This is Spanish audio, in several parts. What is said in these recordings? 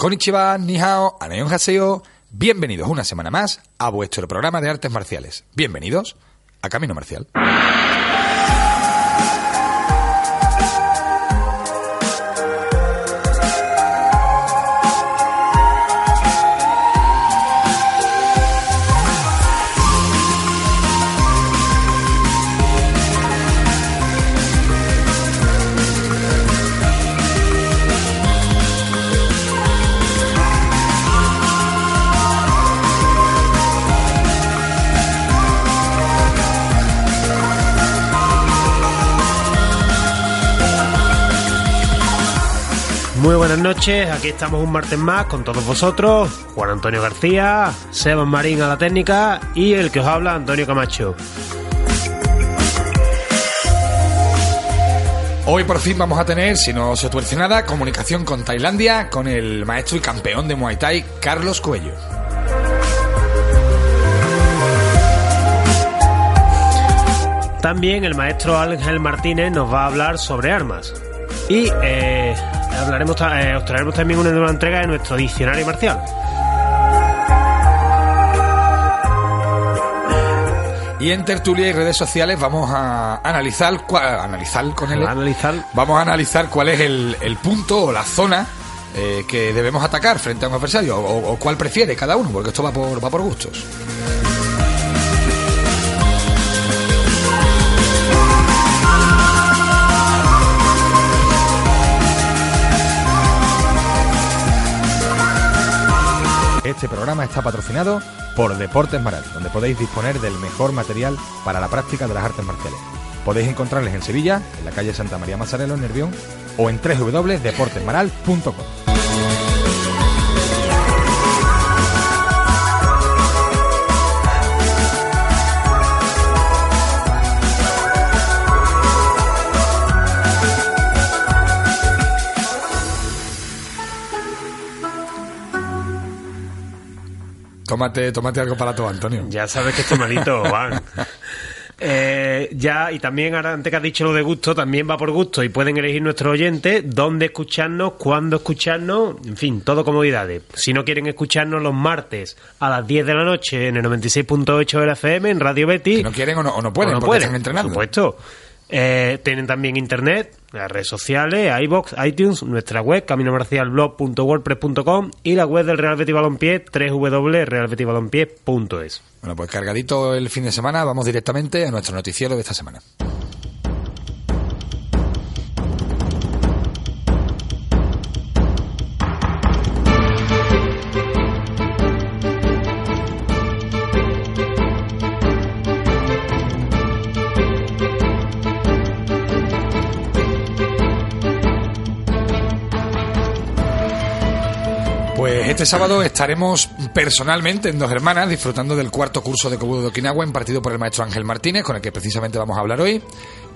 Konnichiwa, ni hao, haseo. Bienvenidos una semana más a vuestro programa de artes marciales. Bienvenidos a Camino Marcial. Noches, aquí estamos un martes más con todos vosotros, Juan Antonio García, Sebas Marín a la técnica y el que os habla, Antonio Camacho. Hoy por fin vamos a tener, si no se tuerce nada, comunicación con Tailandia con el maestro y campeón de Muay Thai, Carlos Cuello. También el maestro Ángel Martínez nos va a hablar sobre armas. Y eh, hablaremos, eh, os traeremos también una nueva entrega de nuestro diccionario marcial. Y en tertulia y redes sociales vamos a analizar, analizar con él. Analizar. Vamos a analizar cuál es el, punto o la zona eh, que debemos atacar frente a un adversario o, o, cuál prefiere cada uno, porque esto va por, va por gustos. Este programa está patrocinado por Deportes Maral, donde podéis disponer del mejor material para la práctica de las artes marciales. Podéis encontrarles en Sevilla, en la calle Santa María Mazarelo, en Nervión, o en www.deportesmaral.com. Tómate, tómate algo para todo, Antonio. Ya sabes que estoy malito, Juan. Eh, ya, y también ahora, antes que has dicho lo de gusto, también va por gusto y pueden elegir nuestros oyentes dónde escucharnos, cuándo escucharnos, en fin, todo comodidades. Si no quieren escucharnos los martes a las 10 de la noche en el 96.8 de la FM, en Radio Betty. Si no quieren o no, pueden, no pueden, están entrenando. Por supuesto. Eh, tienen también internet, las redes sociales, iBox, iTunes, nuestra web, caminomarcialblog.wordpress.com y la web del Real Betis Balompié, www.realbetisbalompié.es. Bueno, pues cargadito el fin de semana, vamos directamente a nuestro noticiero de esta semana. Este sábado estaremos personalmente en Dos Hermanas disfrutando del cuarto curso de Kobudo de Okinawa impartido por el maestro Ángel Martínez, con el que precisamente vamos a hablar hoy.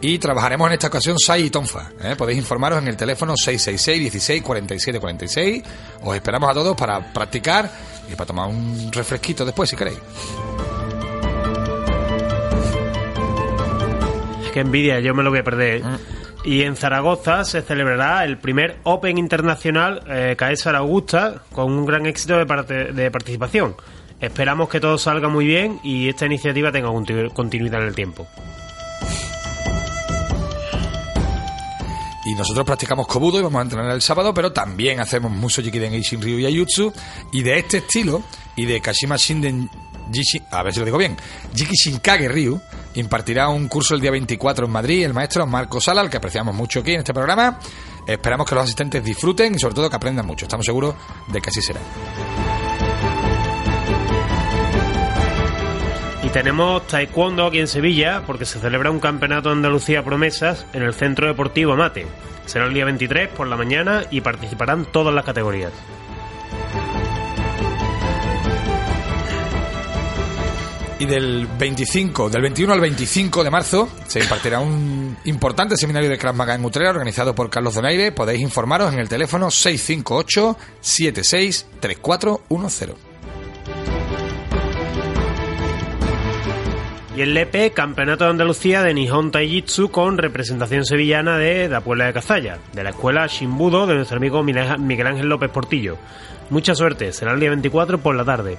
Y trabajaremos en esta ocasión Sai y Tonfa. ¿eh? Podéis informaros en el teléfono 666 16 47 46. Os esperamos a todos para practicar y para tomar un refresquito después, si queréis. Qué envidia, yo me lo voy a perder. Mm. Y en Zaragoza se celebrará el primer Open Internacional eh, Caesar Augusta con un gran éxito de, participación. Esperamos que todo salga muy bien y esta iniciativa tenga continuidad en el tiempo. Y nosotros practicamos Kobudo y vamos a entrenar el sábado, pero también hacemos Muso Jikiden Eishin Ryu y Ayutsu. Y de este estilo, y de Kashima Shinden a ver si lo digo bien, Jiki Shinkage Ryu impartirá un curso el día 24 en Madrid, el maestro Marco Sala, al que apreciamos mucho aquí en este programa. Esperamos que los asistentes disfruten y sobre todo que aprendan mucho. Estamos seguros de que así será. Y tenemos taekwondo aquí en Sevilla porque se celebra un campeonato de Andalucía Promesas en el Centro Deportivo Mate. Será el día 23 por la mañana y participarán todas las categorías. Y del 25, del 21 al 25 de marzo se impartirá un importante seminario de Krav Maga en Utrera organizado por Carlos Donaire. Podéis informaros en el teléfono 658 763410. Y el LEPE, Campeonato de Andalucía de Nihon Taijitsu con representación sevillana de la Puebla de Cazalla, de la escuela Shimbudo de nuestro amigo Miguel Ángel López Portillo. Mucha suerte, será el día 24 por la tarde.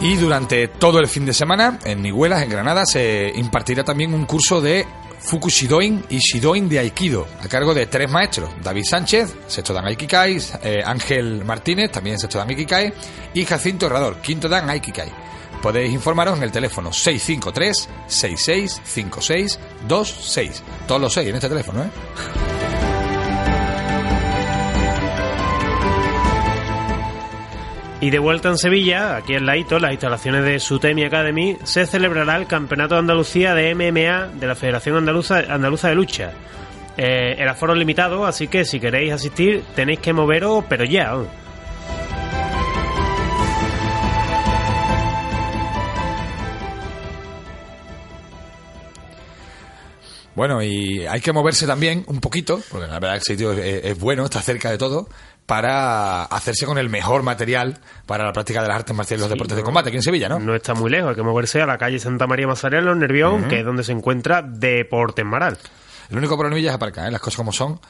Y durante todo el fin de semana, en Niguelas, en Granada, se impartirá también un curso de Fukushidoin y Shidoin de Aikido, a cargo de tres maestros, David Sánchez, sexto dan Aikikai, eh, Ángel Martínez, también sexto dan Aikikai, y Jacinto Herrador, quinto dan Aikikai. Podéis informaros en el teléfono 653 665626 Todos los seis en este teléfono, ¿eh? Y de vuelta en Sevilla, aquí en Laito, las instalaciones de Sutemi Academy, se celebrará el Campeonato de Andalucía de MMA de la Federación Andaluza, de Lucha. Eh, el aforo es limitado, así que si queréis asistir tenéis que moveros, pero ya. Bueno, y hay que moverse también un poquito, porque la verdad el sitio es bueno, está cerca de todo, para hacerse con el mejor material para la práctica de las artes marciales y los deportes de combate aquí en Sevilla, ¿no? No está muy lejos, hay que moverse a la calle Santa María Mazarella, en Nervión, que es donde se encuentra Deportes Maral. El único problema es aparcar, ¿eh? las cosas como son.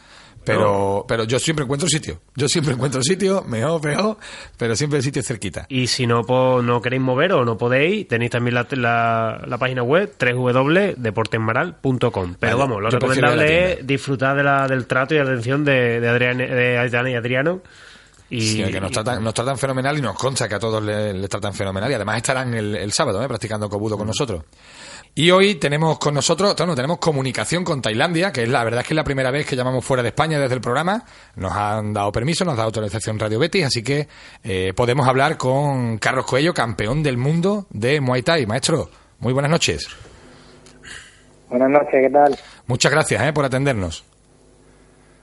Pero, pero yo siempre encuentro sitio. Yo siempre encuentro sitio, mejor, peor, pero siempre el sitio es cerquita. Y si no, pues, no queréis mover o no podéis, tenéis también la, la, la página web www.deportesmaral.com. Pero Vale, vamos, lo recomendable es disfrutar de la, del trato y atención de, de, Adrián, de y Adriano. Y, Sí, que nos tratan, nos tratan fenomenal y nos consta que a todos les, les tratan fenomenal. Y además estarán el, el sábado ¿eh? practicando cobudo con nosotros. Y hoy tenemos con nosotros, bueno, tenemos comunicación con Tailandia, que es la verdad es que es la primera vez que llamamos fuera de España desde el programa. Nos han dado permiso, nos ha dado autorización Radio Betis, así que eh, podemos hablar con Carlos Coello, campeón del mundo de Muay Thai. Maestro, muy buenas noches. Buenas noches, ¿qué tal? Muchas gracias eh, por atendernos.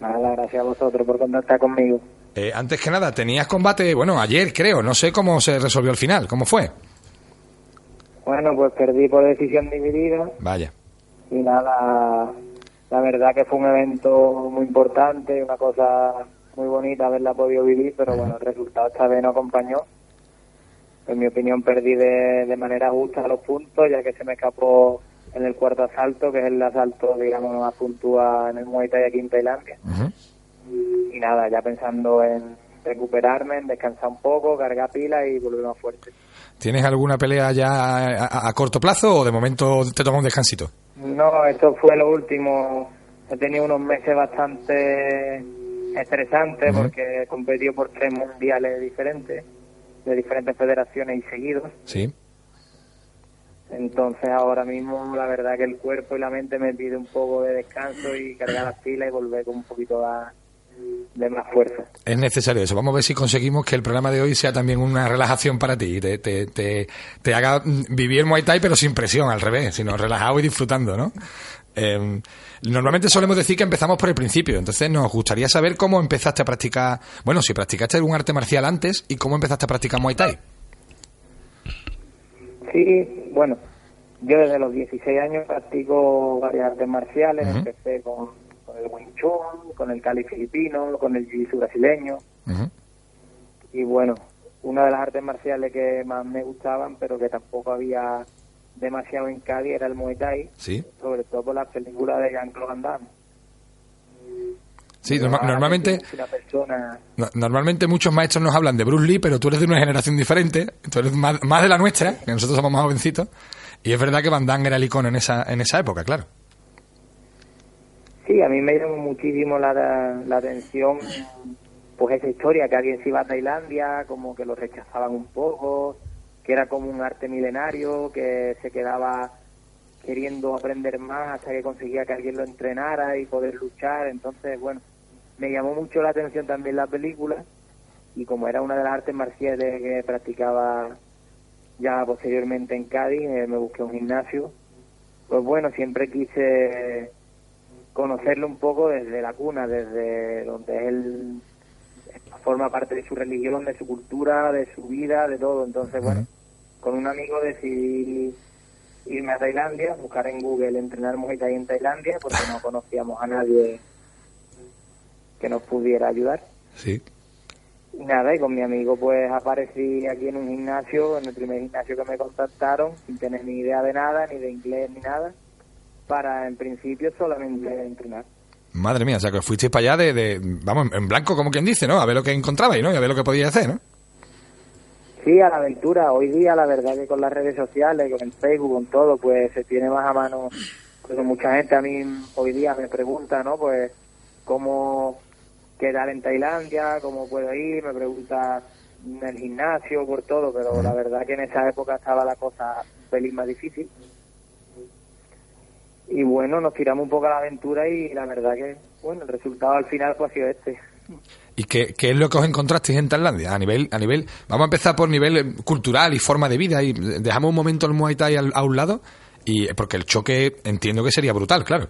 Nada, gracias a vosotros por contactar conmigo. Eh, antes que nada, tenías combate, bueno, ayer creo, no sé cómo se resolvió al final, ¿cómo fue? Bueno, pues perdí por decisión dividida Vaya. y nada, la verdad que fue un evento muy importante, una cosa muy bonita haberla podido vivir, pero bueno, el resultado esta vez no acompañó. En mi opinión perdí de, de manera justa los puntos, ya que se me escapó en el cuarto asalto, que es el asalto, digamos, más puntúa en el Muay Thai aquí en Tailandia. Ujú. Y nada, ya pensando en recuperarme, en descansar un poco, cargar pilas y volver más fuerte. ¿Tienes alguna pelea ya a, a- a corto plazo o de momento te tomas un descansito? No, esto fue lo último. He tenido unos meses bastante estresantes porque he competido por tres mundiales diferentes, de diferentes federaciones y seguidos. Sí. Entonces ahora mismo la verdad que el cuerpo y la mente me pide un poco de descanso y cargar las pilas y volver con un poquito más- de más fuerza. Es necesario eso. Vamos a ver si conseguimos que el programa de hoy sea también una relajación para ti te, te, te, te haga mm, vivir Muay Thai pero sin presión, al revés, sino relajado y disfrutando, ¿no? Eh, normalmente solemos decir que empezamos por el principio, entonces nos gustaría saber cómo empezaste a practicar, bueno, si practicaste algún arte marcial antes y cómo empezaste a practicar Muay Thai. Sí, bueno, yo desde los 16 años practico varias artes marciales, empecé con, con el Wing Chun, con el Cali filipino, con el Jiu-Jitsu brasileño y bueno, una de las artes marciales que más me gustaban pero que tampoco había demasiado en Cádiz era el Muay Thai, Sí. sobre todo por las películas de Jean-Claude Van Damme. Sí, norma- normalmente... Persona No- Normalmente muchos maestros nos hablan de Bruce Lee, pero tú eres de una generación diferente, tú eres más, más de la nuestra, que nosotros somos más jovencitos, y es verdad que Van Damme era el icono en esa, en esa época, claro. Sí, a mí me llamó muchísimo la, la atención pues esa historia, que alguien se iba a Tailandia, como que lo rechazaban un poco, que era como un arte milenario, que se quedaba queriendo aprender más hasta que conseguía que alguien lo entrenara y poder luchar. Entonces, bueno, me llamó mucho la atención también la película y como era una de las artes marciales que practicaba ya posteriormente en Cádiz, eh, me busqué un gimnasio. Pues bueno, siempre quise conocerlo un poco desde la cuna, desde donde él forma parte de su religión, de su cultura, de su vida, de todo. Entonces, bueno, con un amigo decidí irme a Tailandia, buscar en Google entrenar Muay Thai en Tailandia, porque no conocíamos a nadie que nos pudiera ayudar. Sí. Y nada, y con mi amigo pues aparecí aquí en un gimnasio, en el primer gimnasio que me contactaron, sin tener ni idea de nada, ni de inglés, ni nada, para en principio solamente entrenar. Madre mía, o sea que fuisteis para allá de, de- vamos, en blanco, como quien dice, ¿no? A ver lo que encontrabais, ¿no? Y a ver lo que podíais hacer, ¿no? Sí, a la aventura. Hoy día, la verdad que con las redes sociales, con el Facebook, con todo, pues se tiene más a mano. Pero mucha gente a mí hoy día me pregunta, ¿no? Pues cómo quedar en Tailandia, cómo puedo ir, me pregunta en el gimnasio, por todo, pero la verdad que en esa época estaba la cosa pelín más difícil. Y bueno, nos tiramos un poco a la aventura y la verdad que, bueno, el resultado al final pues ha sido este. ¿Y qué, qué es lo que os encontrasteis en Tailandia? A nivel, a nivel, vamos a empezar por nivel eh, cultural y forma de vida y dejamos un momento el Muay Thai al- a un lado y porque el choque entiendo que sería brutal, claro.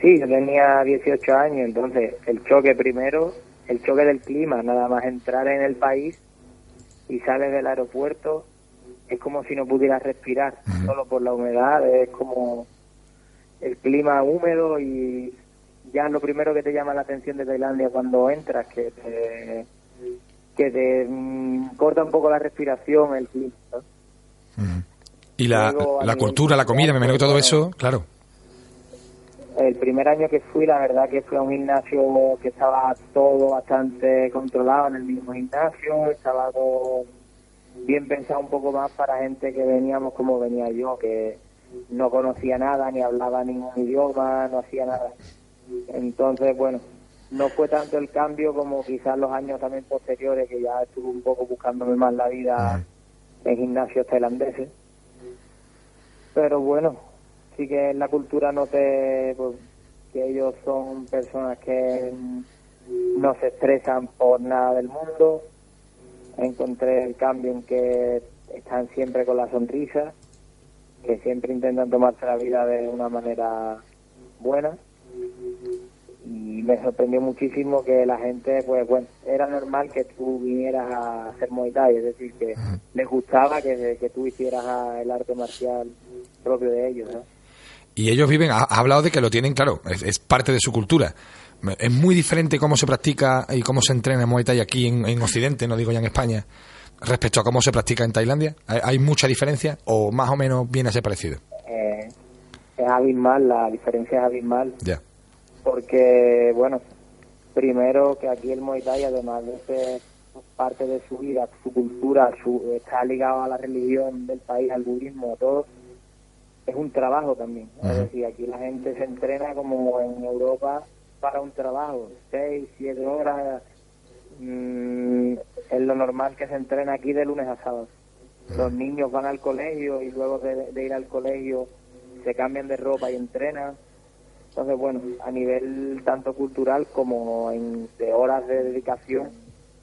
Sí, yo tenía 18 años, entonces el choque primero, el choque del clima, nada más entrar en el país y sales del aeropuerto, es como si no pudieras respirar, solo por la humedad, es como el clima húmedo y ya lo primero que te llama la atención de Tailandia cuando entras, que te, que te mm, corta un poco la respiración, el clima. ¿no? Y la, Luego, la cultura, la comida, me imagino que todo eso, claro. El primer año que fui, la verdad que fui a un gimnasio que estaba todo bastante controlado en el mismo gimnasio, estaba todo bien pensado un poco más para gente que veníamos como venía yo, que no conocía nada, ni hablaba ningún idioma, no hacía nada. Entonces, bueno, no fue tanto el cambio como quizás los años también posteriores, que ya estuve un poco buscándome más la vida en gimnasios tailandeses. Pero bueno, sí que en la cultura noté pues, que ellos son personas que no se estresan por nada del mundo. Encontré el cambio en que están siempre con la sonrisa, que siempre intentan tomarse la vida de una manera buena. Y me sorprendió muchísimo que la gente, pues bueno, era normal que tú vinieras a hacer Muay Thai, es decir, que les gustaba que, que tú hicieras el arte marcial propio de ellos, ¿no? Y ellos viven, ha, ha hablado de que lo tienen, claro, es, es parte de su cultura. Es muy diferente cómo se practica y cómo se entrena Muay Thai aquí en, en Occidente, no digo ya en España, respecto a cómo se practica en Tailandia. ¿Hay, hay mucha diferencia o más o menos viene a ser parecido? Eh, es abismal, la diferencia es abismal, Ya. porque, bueno, primero que aquí el Muay Thai, además de ser parte de su vida, su cultura, su, está ligado a la religión del país, al budismo, a todo, es un trabajo también. Es decir, aquí la gente se entrena como en Europa para un trabajo, seis, siete horas. mm, es lo normal que se entrena aquí de lunes a sábado. Los niños van al colegio y luego de, ir al colegio se cambian de ropa y entrenan. Entonces, bueno, a nivel tanto cultural como en, de horas de dedicación,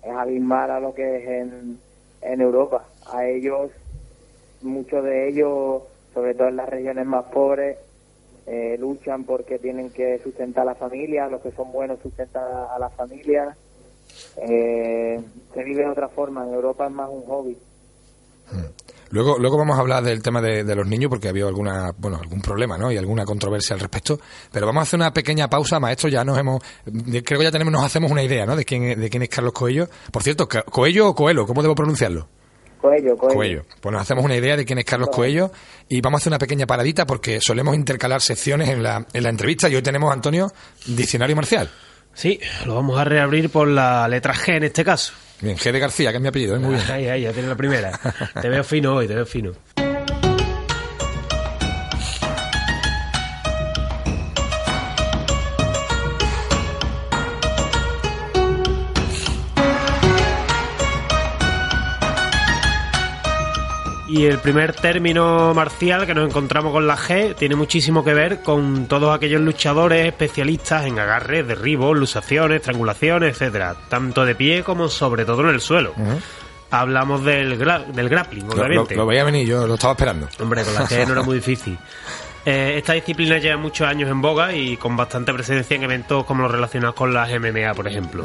es abismal a lo que es en, en Europa. A ellos, muchos de ellos, sobre todo en las regiones más pobres, eh, luchan porque tienen que sustentar a la familia, los que son buenos sustentan a, la familia. Eh, se vive de otra forma, en Europa es más un hobby. Luego, luego vamos a hablar del tema de, los niños porque había alguna, bueno, algún problema, ¿no? Y alguna controversia al respecto. Pero vamos a hacer una pequeña pausa, maestro. Ya nos hemos, de- creo que ya tenemos, nos hacemos una idea, ¿no? De quién, de quién es Carlos Coello. Por cierto, Coello o Coelho, ¿cómo debo pronunciarlo? Coello, Coello. Coello. Pues nos hacemos una idea de quién es Carlos Coello y vamos a hacer una pequeña paradita porque solemos intercalar secciones en la, en la entrevista y hoy tenemos, Antonio, diccionario marcial. Sí, lo vamos a reabrir por la letra G en este caso. Bien, G de García, que es mi apellido, ¿eh? muy bien. Ahí, ahí, ya tiene la primera. te veo fino hoy, te veo fino. Y el primer término marcial que nos encontramos con la G tiene muchísimo que ver con todos aquellos luchadores especialistas en agarres, derribos, lusaciones, estrangulaciones, etcétera, tanto de pie como sobre todo en el suelo. Hablamos del, gra- del grappling, Lo, lo- obviamente. lo veía venir, yo lo estaba esperando. Hombre, con la G no era muy difícil. Eh, esta disciplina lleva muchos años en boga y con bastante presencia en eventos como los relacionados con las MMA, por ejemplo.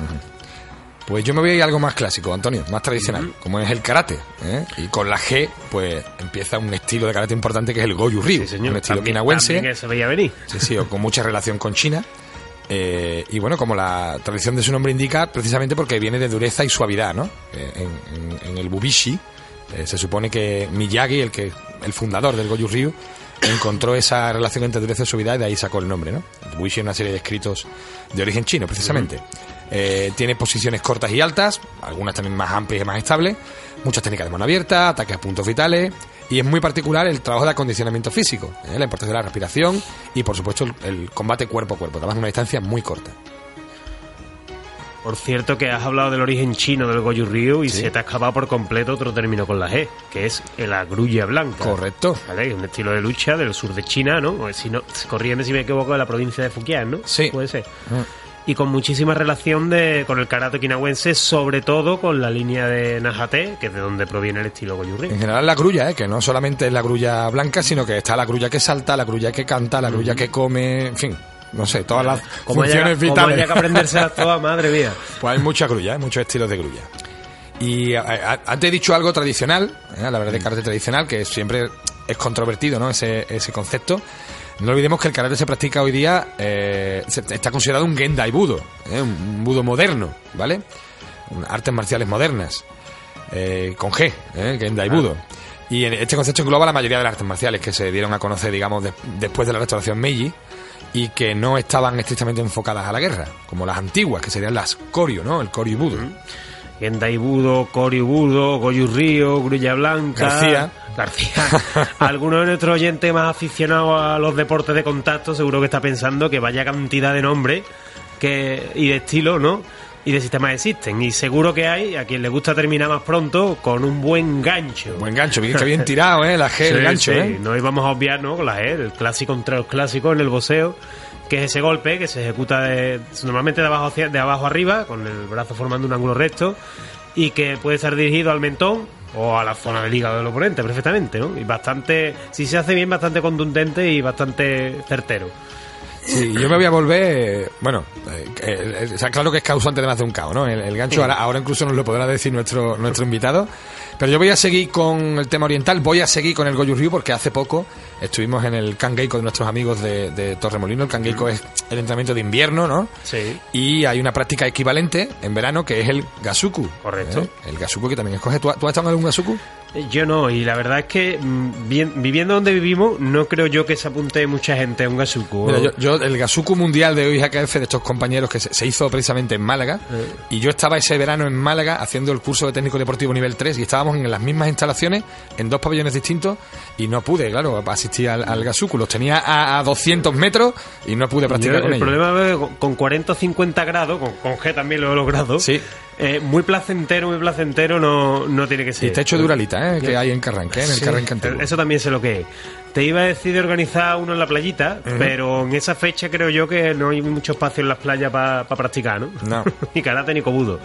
Pues yo me voy a ir a algo más clásico, Antonio, más tradicional, como es el karate. ¿eh? Y con la G, pues empieza un estilo de karate importante que es el Goju Ryu, Sí, un estilo kinawense. también se veía venir. Sí, sí, o con mucha relación con China. Eh, y bueno, como la tradición de su nombre indica, precisamente porque viene de dureza y suavidad, ¿no? Eh, en, en- en el Bubishi eh, se supone que Miyagi, el que el fundador del Goju Ryu, encontró esa relación entre dureza y suavidad y de ahí sacó el nombre, ¿no? Bubishi es una serie de escritos de origen chino, precisamente. Eh, tiene posiciones cortas y altas, algunas también más amplias y más estables, muchas técnicas de mano abierta, ataques a puntos vitales, y es muy particular el trabajo de acondicionamiento físico, ¿eh? la importancia de la respiración y, por supuesto, el, el combate cuerpo a cuerpo, además en una distancia muy corta. Por cierto que has hablado del origen chino del Goju Ryu y Sí. se te ha escapado por completo otro término con la G, que es la grulla blanca. Correcto. ¿Vale? Es un estilo de lucha del sur de China, ¿no? Si no corrígeme si me equivoco, de la provincia de Fujian, ¿no? Sí. Puede ser. Mm. Y con muchísima relación de, con el karate kinawense, sobre todo con la línea de Najate, que es de donde proviene el estilo Goju Ryu. En general la grulla, ¿eh? que no solamente es la grulla blanca, sino que está la grulla que salta, la grulla que canta, la grulla que come, en fin, no sé, todas las Como funciones como vitales. haya que aprenderse todas, madre mía. Pues hay mucha grulla, ¿eh? muchos estilos de grulla. Y a- a- antes he dicho algo tradicional, ¿eh? la verdad de karate tradicional, que siempre es controvertido, ¿no? Ese, ese concepto. No olvidemos que el karate se practica hoy día, eh, está considerado un gendai budo, ¿eh? un, budo moderno, ¿vale? Artes marciales modernas, eh, con G, ¿eh? gendai budo. Y este concepto engloba la mayoría de las artes marciales que se dieron a conocer, digamos, de- después de la restauración Meiji y que no estaban estrictamente enfocadas a la guerra, como las antiguas, que serían las Koryu, ¿no? El Koryu Budo, Koryu Budo, Goju Ryu, Grulla Blanca. García. García. Alguno de nuestros oyentes más aficionados a los deportes de contacto seguro que está pensando que vaya cantidad de nombres que, y de estilo, ¿no? Y de sistemas existen. Y seguro que hay a quien le gusta terminar más pronto con un buen gancho. Buen gancho, bien, que bien tirado, ¿eh? La G, el gancho, sí. ¿eh? No íbamos a obviar, ¿no? Con la G, el clásico entre los clásicos en el boxeo, que es ese golpe que se ejecuta de- normalmente de abajo, hacia, de abajo arriba, con el brazo formando un ángulo recto, y que puede ser dirigido al mentón o a la zona del hígado del oponente, perfectamente. Y bastante, si se hace bien, bastante contundente y bastante certero. Sí, yo me voy a volver, bueno, eh, eh, está claro que es causante de más de un caos, ¿no? El, el gancho ahora, ahora incluso nos lo podrá decir nuestro nuestro invitado, pero yo voy a seguir con el tema oriental, voy a seguir con el Goju Ryu porque hace poco estuvimos en el Kangeiko de nuestros amigos de, de Torremolino, el Kangeiko es el entrenamiento de invierno, ¿no? Sí. Y hay una práctica equivalente en verano que es el Gasuku. Correcto. ¿eh? El Gasuku que también escoge. ¿Tú, has- ¿Tú has estado en algún Gasuku? Yo no, y la verdad es que mm, bien- viviendo donde vivimos, no creo yo que se apunte mucha gente a un gasuku. Mira, yo, yo, el Gasuku Mundial de OIHKF de estos compañeros que se, se hizo precisamente en Málaga, y yo estaba ese verano en Málaga haciendo el curso de técnico deportivo nivel 3 y estábamos en las mismas instalaciones, en dos pabellones distintos, y no pude, claro, asistir al, al Gasuku. Los tenía a, a 200 metros y no pude Yo, practicar con el ellos. problema es que con 40 o 50 grados, con, con G también lo he logrado. Sí. Eh, muy placentero, muy placentero no, no tiene que ser. Y techo de Uralita, ¿eh? que hay en Carranque, en el Sí, Carranque antiguo. Eso también sé lo que es. Te iba a decir de organizar uno en la playita, pero en esa fecha creo yo que no hay mucho espacio en las playas para practicar, ¿no? No. ni karate ni kobudo.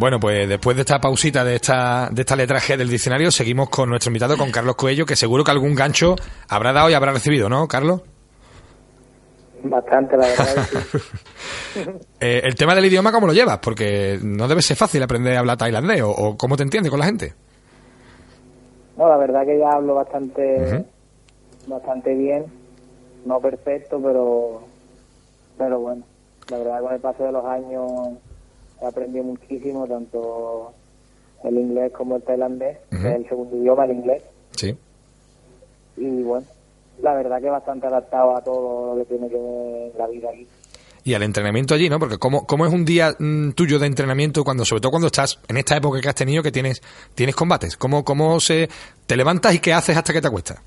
Bueno, pues después de esta pausita de esta, de esta letra G del diccionario, seguimos con nuestro invitado, con Carlos Coello, que seguro que algún gancho habrá dado y habrá recibido, ¿no, Carlos? Bastante, la verdad. sí. Eh, el tema del idioma, ¿cómo lo llevas? Porque no debe ser fácil aprender a hablar tailandés, o, o cómo te entiendes con la gente. No, la verdad que ya hablo bastante, bastante bien. No perfecto, pero, pero bueno. La verdad con el paso de los años he aprendido muchísimo, tanto el inglés como el tailandés, que es el segundo idioma, el inglés. Sí. Y bueno, la verdad que bastante adaptado a todo lo que tiene que ver la vida aquí. Y al entrenamiento allí, ¿no? Porque ¿cómo, cómo es un día mm, tuyo de entrenamiento, cuando sobre todo cuando estás en esta época que has tenido, que tienes tienes combates? ¿Cómo, cómo se te levantas y qué haces hasta que te acuestas?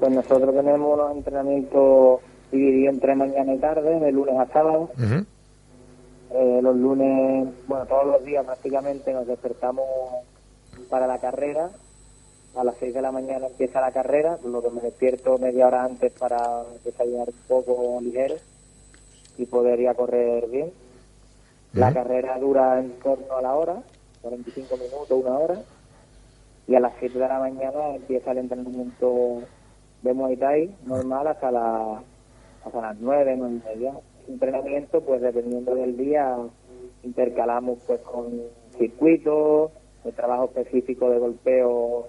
Pues nosotros tenemos unos entrenamientos divididos entre mañana y tarde, de lunes a sábado. Ujú. Eh, los lunes, bueno, todos los días prácticamente nos despertamos para la carrera. A las 6 de la mañana empieza la carrera, por lo que me despierto media hora antes para desayunar un poco ligero. y poder ir a correr bien. La carrera dura en torno a la hora, 45 minutos, una hora, y a las 7 de la mañana empieza el entrenamiento de Muay Thai normal hasta, la, hasta las 9, 9 y media. Entrenamiento, pues dependiendo del día, intercalamos pues con circuitos, el trabajo específico de golpeo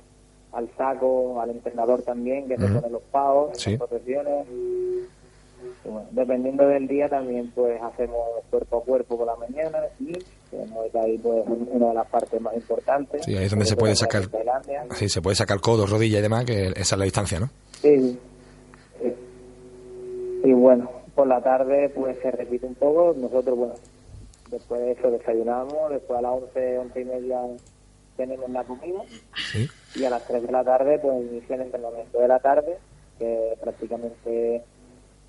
al saco, al entrenador también, que se pone los pavos, Sí. las protecciones. Bueno, dependiendo del día también pues hacemos cuerpo a cuerpo por la mañana y tenemos ahí pues una de las partes más importantes. Sí, ahí es donde se puede sacar-. Sí, se puede sacar codo, rodilla y demás, que esa es la distancia, ¿no? Sí, sí. Y bueno, por la tarde pues se repite un poco. Nosotros, bueno, después de eso desayunamos, después a las 11, 11 y media tenemos la comida Sí. y a las 3 de la tarde pues inicia el entrenamiento de la tarde, que prácticamente es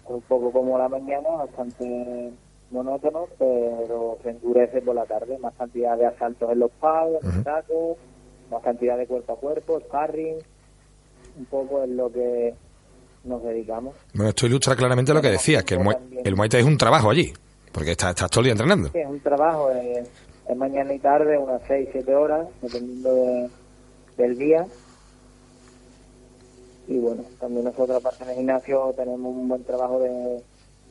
un poco como la mañana, bastante monótono, pero se endurece por la tarde, más cantidad de asaltos en los pads, en los sacos, más cantidad de cuerpo a cuerpo, sparring, un poco es lo que nos dedicamos. Bueno, esto ilustra claramente lo que decías, que el Muay, el Muay Thai es un trabajo allí, porque estás, todo el día entrenando. Sí, es un trabajo, es, es mañana y tarde, unas 6, 7 horas, dependiendo de- del día. Y bueno, también nosotros aparte en el gimnasio tenemos un buen trabajo de,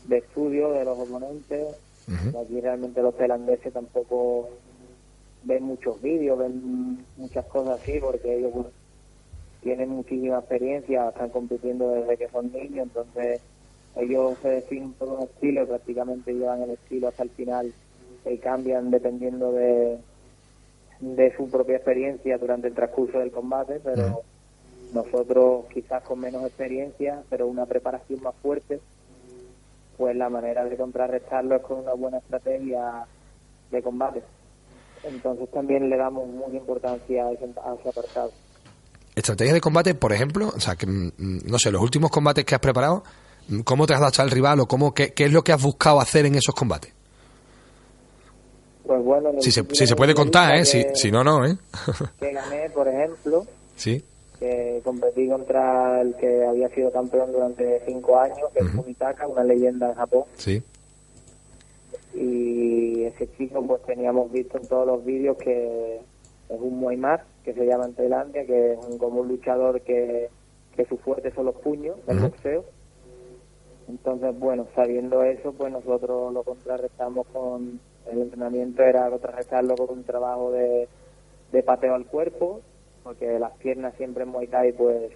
de estudio de los oponentes. Aquí realmente los tailandeses tampoco ven muchos vídeos, ven muchas cosas así, porque ellos tienen muchísima experiencia, están compitiendo desde que son niños, entonces ellos se definen por un estilo prácticamente llevan el estilo hasta el final y cambian dependiendo de, de su propia experiencia durante el transcurso del combate, pero nosotros quizás con menos experiencia, pero una preparación más fuerte, pues la manera de contrarrestarlo es con una buena estrategia de combate. Entonces también le damos mucha importancia a ese, a ese apartado. Estrategia de combate, por ejemplo, o sea, que, mm, mm, no sé, los últimos combates que has preparado, mm, ¿cómo te has adaptado al rival o cómo, qué, qué es lo que has buscado hacer en esos combates? Pues bueno, Si se, si se puede contar, ¿eh? Si, que- si no, no, ¿eh? que gané, por ejemplo, sí, que competí contra el que había sido campeón durante cinco años, que es Fumitaka, una leyenda en Japón. sí. Y ese chico, pues teníamos visto en todos los vídeos que es un Muay que se llama en Tailandia, que es un, como un luchador que, que su fuerte son los puños, el boxeo. Entonces, bueno, sabiendo eso, pues nosotros lo contrarrestamos con el entrenamiento, era contrarrestarlo con un trabajo de, de pateo al cuerpo, porque las piernas siempre en Muay Thai, pues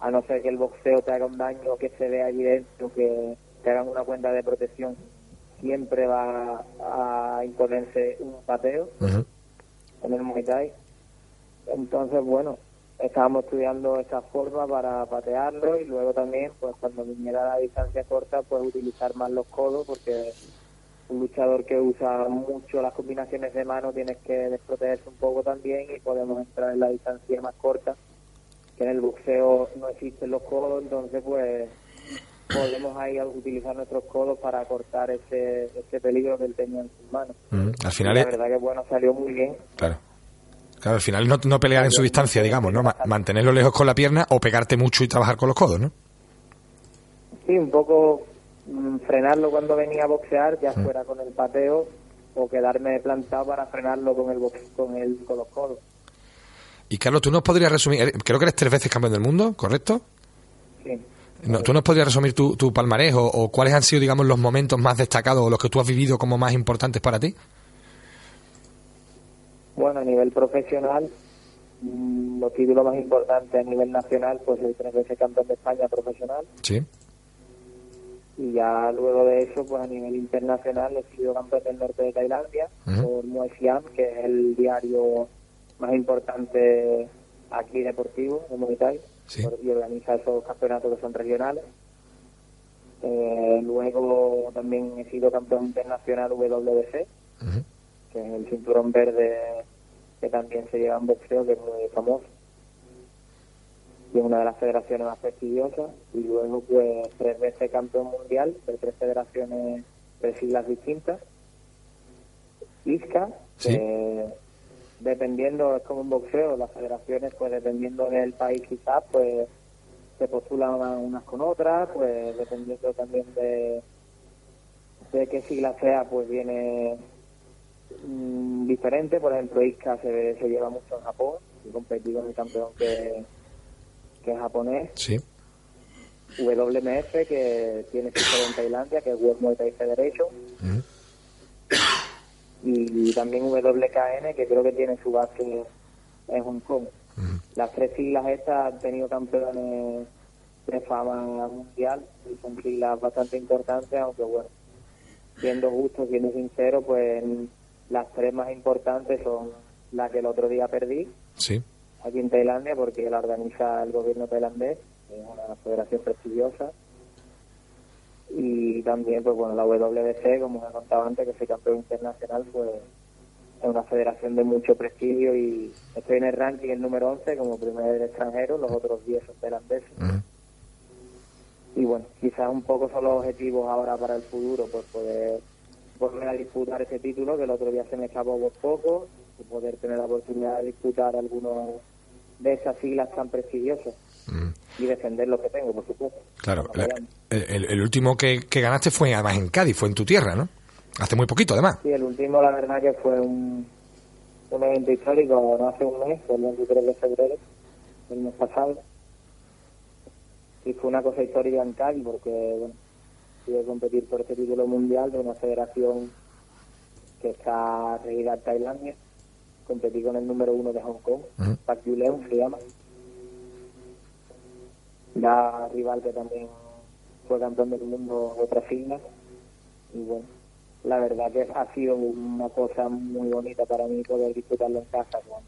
a no ser que el boxeo te haga un daño que se vea evidente, que te hagan una cuenta de protección, siempre va a imponerse un pateo. En el Muay Thai. Entonces, bueno, estábamos estudiando esa forma para patearlo y luego también, pues cuando viniera la distancia corta, pues utilizar más los codos porque un luchador que usa mucho las combinaciones de mano tienes que desprotegerse un poco también y podemos entrar en la distancia más corta que en el boxeo no existen los codos entonces pues podemos ahí utilizar nuestros codos para cortar ese, ese peligro que él tenía en sus manos Ujú. Al Y final la es, verdad que bueno salió muy bien claro. Claro, al final no, no pelear en su distancia, digamos, ¿no? Ma- Mantenerlo lejos con la pierna o pegarte mucho y trabajar con los codos, ¿no? Sí, un poco mm, frenarlo cuando venía a boxear, ya fuera con el pateo o quedarme plantado para frenarlo con el con el con los codos. Y Carlos, tú nos podrías resumir, eres- creo que eres tres veces campeón del mundo, ¿correcto? Sí. No, ¿Tú nos podrías resumir tu, tu palmarés o, o cuáles han sido, digamos, los momentos más destacados o los que tú has vivido como más importantes para ti? Bueno, a nivel profesional, mm, los títulos más importantes a nivel nacional, pues soy tres veces campeón de España profesional Sí. y ya luego de eso, pues a nivel internacional he sido campeón del norte de Tailandia Ujú. por Muay Siam, que es el diario más importante aquí deportivo de Muay Thai Sí. y organiza esos campeonatos que son regionales. Eh, luego también he sido campeón internacional WBC, Ujú. que es el cinturón verde que también se lleva en boxeo, que es muy famoso. Y es una de las federaciones más prestigiosas. Y luego, pues, tres veces campeón mundial de tres federaciones de siglas distintas. ISCA, Sí. que dependiendo, es como un boxeo, las federaciones, pues dependiendo del país quizás, pues se postulan una- unas con otras, pues dependiendo también de de qué sigla sea, pues viene mm, diferente. Por ejemplo, Iska se, se lleva mucho en Japón. y competí con el campeón que, que es japonés. Sí. WMF, que tiene su en Tailandia, que es World Muay Thai Federation. Y también WKN, que creo que tiene su base en Hong Kong. Las tres siglas estas han tenido campeones de fama mundial y son siglas bastante importantes, aunque bueno, siendo justo, siendo sincero, pues las tres más importantes son las que el otro día perdí Sí. aquí en Tailandia porque la organiza el gobierno tailandés, es una federación prestigiosa. Y también, pues bueno, la WBC, como he contado antes, que soy campeón internacional, pues es una federación de mucho prestigio y estoy en el ranking el número 11 como primer extranjero, los otros 10 son tailandeses. Y bueno, quizás un poco son los objetivos ahora para el futuro, pues poder volver a disputar ese título, que el otro día se me escapó por poco, y poder tener la oportunidad de disputar algunos de esas siglas tan prestigiosas y defender lo que tengo, por supuesto. Claro. la- el, último que, que ganaste fue además en Cádiz, fue en tu tierra, ¿no? Hace muy poquito, además. Sí, el último, la verdad, que fue un, un evento histórico, no hace un mes, fue el 23 de febrero, el mes pasado. Y fue una cosa histórica en Cádiz, porque, bueno, pude competir por este título mundial de una federación que está regida en Tailandia. Competí con el número uno de Hong Kong, Ujú. Park Yuleung se llama. La rival que también fue campeón del mundo otras siglas. Y bueno, la verdad que ha sido una cosa muy bonita para mí poder disfrutarlo en casa con,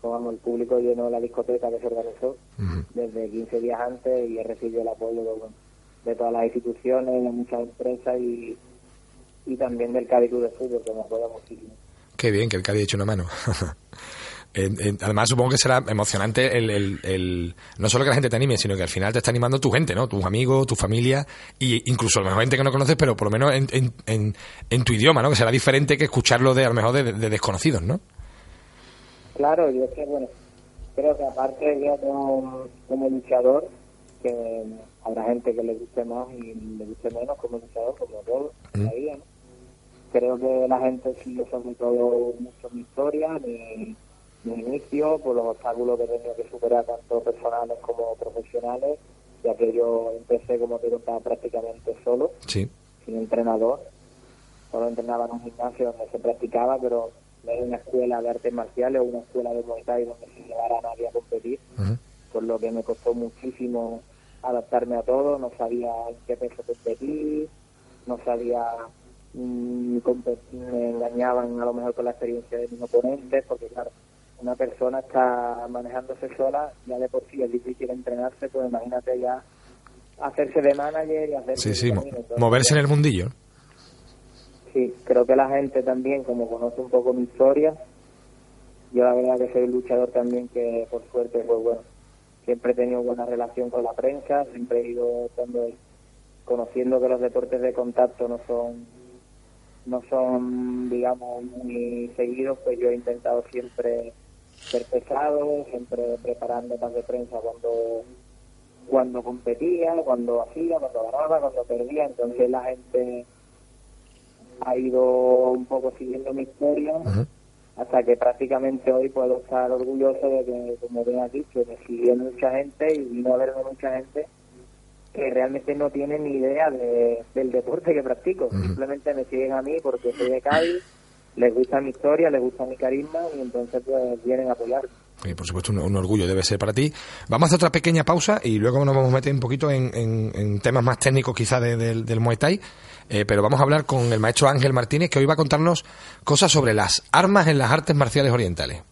con vamos, el público lleno de la discoteca que se organizó desde 15 días antes y he recibido el apoyo de, bueno, de todas las instituciones, de muchas empresas y, y también del Cádiz Club de Fútbol que me apoya muchísimo. Qué bien que el Cádiz ha hecho una mano. En- además, supongo que será emocionante el, el- el- no solo que la gente te anime, sino que al final te está animando tu gente, ¿no? Tus amigos, tu familia, y incluso a lo mejor gente que no conoces, pero por lo menos en, en- en- en tu idioma, ¿no? Que será diferente que escucharlo de a lo mejor de, de desconocidos, ¿no? Claro, yo es que, bueno, creo que aparte yo como, como luchador, que habrá gente que le guste más y le guste menos como luchador, como todo, la vida, ¿no? Creo que la gente sigue sobre todo mucho mi historia, mi, mi inicio, por los obstáculos que he tenido que superar, tanto personales como profesionales, ya que yo empecé, como contaba, prácticamente solo Sí. sin entrenador. Solo entrenaba en un gimnasio donde se practicaba, pero no era una escuela de artes marciales o una escuela de Muay Thai donde se llevara a nadie a competir, por lo que me costó muchísimo adaptarme a todo. No sabía en qué peso competir, no sabía mm, competir, me engañaban a lo mejor con la experiencia de mis oponentes, porque claro, una persona está manejándose sola, ya de por sí es difícil entrenarse, pues imagínate ya hacerse de manager y hacerse Sí, sí, de mo- camino. Entonces, moverse en el mundillo. Sí, creo que la gente también, como conoce un poco mi historia, yo la verdad que soy un luchador también que, por suerte, pues bueno, siempre he tenido buena relación con la prensa, siempre he ido ahí, conociendo que los deportes de contacto no son, no son, digamos, muy seguidos, pues yo he intentado siempre ser pesado, siempre preparar notas de prensa cuando cuando competía, cuando hacía, cuando ganaba, cuando perdía, entonces la gente ha ido un poco siguiendo mi historia hasta que prácticamente hoy puedo estar orgulloso de que, como bien has dicho, me siguió mucha gente y vino a verme mucha gente que realmente no tiene ni idea de- del deporte que practico. Simplemente me siguen a mí porque soy de Cádiz, les gusta mi historia, les gusta mi carisma y entonces pues vienen a apoyarme. Y por supuesto, un, orgullo debe ser para ti. Vamos a hacer otra pequeña pausa y luego nos vamos a meter un poquito en, temas más técnicos quizá de- del- del Muay Thai. Eh, pero vamos a hablar con el maestro Ángel Martínez, que hoy va a contarnos cosas sobre las armas en las artes marciales orientales.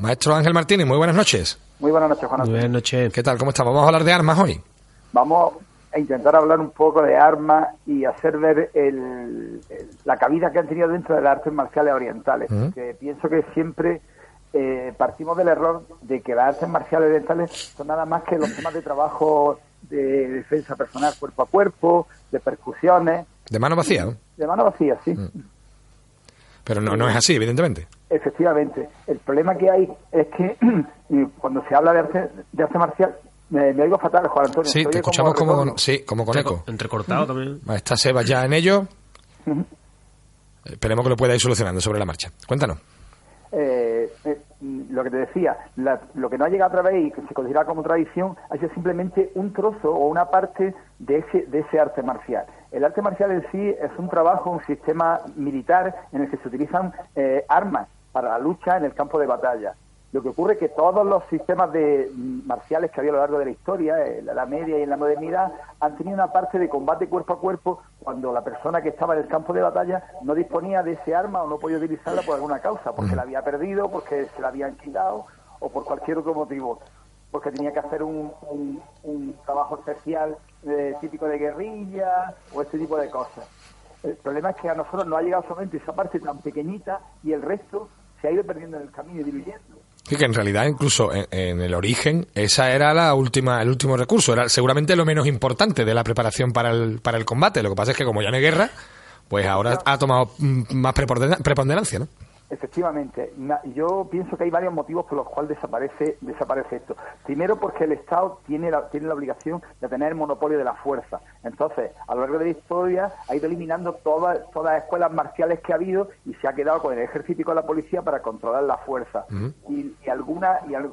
Maestro Ángel Martínez, muy buenas noches. Muy buenas noches, Juan Antonio. Buenas noches. ¿Qué tal? ¿Cómo estamos? Vamos a hablar de armas hoy. Vamos a intentar hablar un poco de armas y hacer ver el- el- la cabida que han tenido dentro de las artes marciales orientales. Que pienso que siempre eh, partimos del error de que las artes marciales orientales son nada más que los temas de trabajo de defensa personal cuerpo a cuerpo, de percusiones, De mano vacía, ¿no? De mano vacía, sí. Pero no, no es así, evidentemente. Efectivamente. El problema que hay es que cuando se habla de arte, de arte marcial, me, me oigo fatal, Juan Antonio. Sí, te escuchamos como, retorno. con, sí, como con eco. Entrecortado también. Está Seba ya en ello. Esperemos que lo pueda ir solucionando sobre la marcha. Cuéntanos. Eh, eh, lo que te decía, la- lo que no ha llegado a través y que se considera como tradición ha sido simplemente un trozo o una parte de ese, de ese arte marcial. El arte marcial en sí es un trabajo, un sistema militar en el que se utilizan eh, armas para la lucha en el campo de batalla. Lo que ocurre es que todos los sistemas de, mm, marciales que había a lo largo de la historia, en la Media y en la modernidad, han tenido una parte de combate cuerpo a cuerpo cuando la persona que estaba en el campo de batalla no disponía de ese arma o no podía utilizarla por alguna causa, porque la había perdido, porque se la habían quitado o por cualquier otro motivo, porque tenía que hacer un, un- un trabajo especial eh, típico de guerrilla o este tipo de cosas. El problema es que a nosotros no ha llegado solamente esa parte tan pequeñita y el resto se ha ido perdiendo en el camino y diluyendo. Sí, que en realidad incluso en, en el origen esa era la última el último recurso, era seguramente lo menos importante de la preparación para el, para el combate. Lo que pasa es que como ya no hay guerra, pues ahora ha tomado mm, más preponderancia, ¿no? Efectivamente, yo pienso que hay varios motivos por los cuales desaparece, desaparece esto. Primero porque el Estado tiene la, tiene la obligación de tener el monopolio de la fuerza. Entonces, a lo largo de la historia ha ido eliminando todas, todas las escuelas marciales que ha habido y se ha quedado con el ejército y con la policía para controlar la fuerza. Y, y, algunas y al-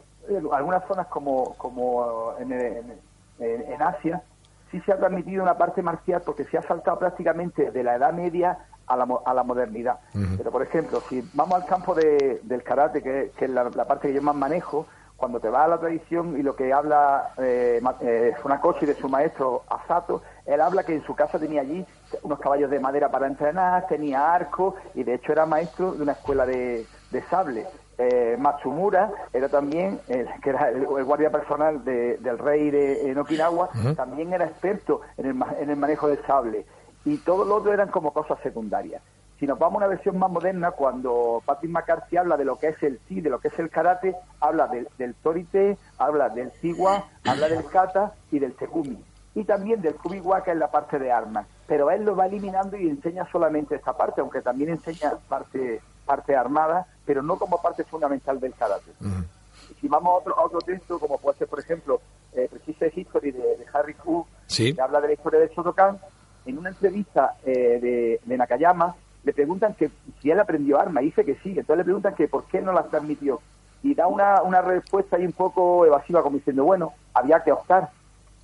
algunas zonas como, como en, en- en- en Asia sí se ha transmitido una parte marcial porque se ha saltado prácticamente de la Edad Media a la, a la modernidad. Pero, por ejemplo, si vamos al campo de- del karate, que, que es la, la parte que yo más manejo, cuando te vas a la tradición y lo que habla eh, eh, Funakoshi de su maestro Asato, él habla que en su casa tenía allí unos caballos de madera para entrenar, tenía arco y de hecho era maestro de una escuela de, de sable. Eh, Matsumura era también, eh, que era el, el guardia personal de- del rey de en Okinawa, también era experto en el, en el manejo del sable. Y todo lo otro eran como cosas secundarias. Si nos vamos a una versión más moderna, cuando Patrick McCarthy habla de lo que es el Ti, de lo que es el karate, habla del, del Torite, habla del Siwa, habla del Kata y del Tegumi. Y también del Kubiwa, que es la parte de armas. Pero él lo va eliminando y enseña solamente esta parte, aunque también enseña parte, parte armada, pero no como parte fundamental del karate. Y si vamos a otro, a otro texto, como puede ser, por ejemplo, eh, Precise History de, de Harry Hu, Sí. que habla de la historia de Shotokan, en una entrevista eh, de, de Nakayama, le preguntan que si él aprendió arma, y dice que sí, entonces le preguntan que por qué no las transmitió. Y da una, una respuesta ahí un poco evasiva, como diciendo, bueno, había que optar.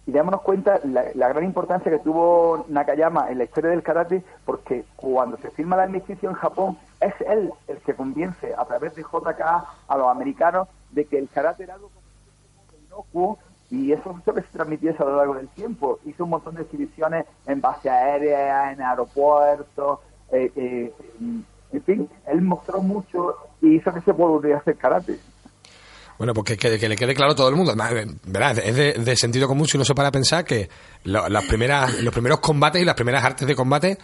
Y démonos cuenta la, la gran importancia que tuvo Nakayama en la historia del karate, porque cuando se firma la armisticio en Japón, es él el que convence a través de JK a los americanos de que el era algo inocuo y eso que se transmitió a lo largo del tiempo. Hizo un montón de exhibiciones en base aérea, en aeropuertos, eh, eh, en fin, él mostró mucho y hizo que se volviera a hacer karate. Bueno, pues que, que- le quede claro a todo el mundo. ¿verdad? Es de, de sentido común si uno se para a pensar que lo- las primeras, los primeros combates y las primeras artes de combate,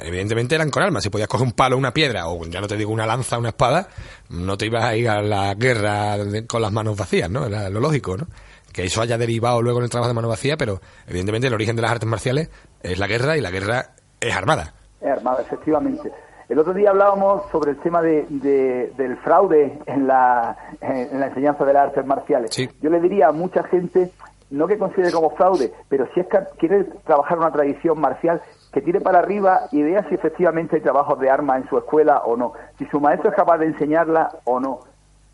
evidentemente eran con armas. Si podías coger un palo, una piedra, o ya no te digo una lanza, una espada, no te ibas a ir a la guerra con las manos vacías, ¿no? Era lo lógico, ¿no? Que eso haya derivado luego en el trabajo de mano vacía, pero evidentemente el origen de las artes marciales es la guerra y la guerra es armada. Es armada, efectivamente. El otro día hablábamos sobre el tema de, de- del fraude en la, en la enseñanza de las artes marciales. Sí. Yo le diría a mucha gente, no que considere como fraude, pero si es que quiere trabajar una tradición marcial, que tire para arriba y vea si efectivamente hay trabajos de armas en su escuela o no, si su maestro es capaz de enseñarla o no.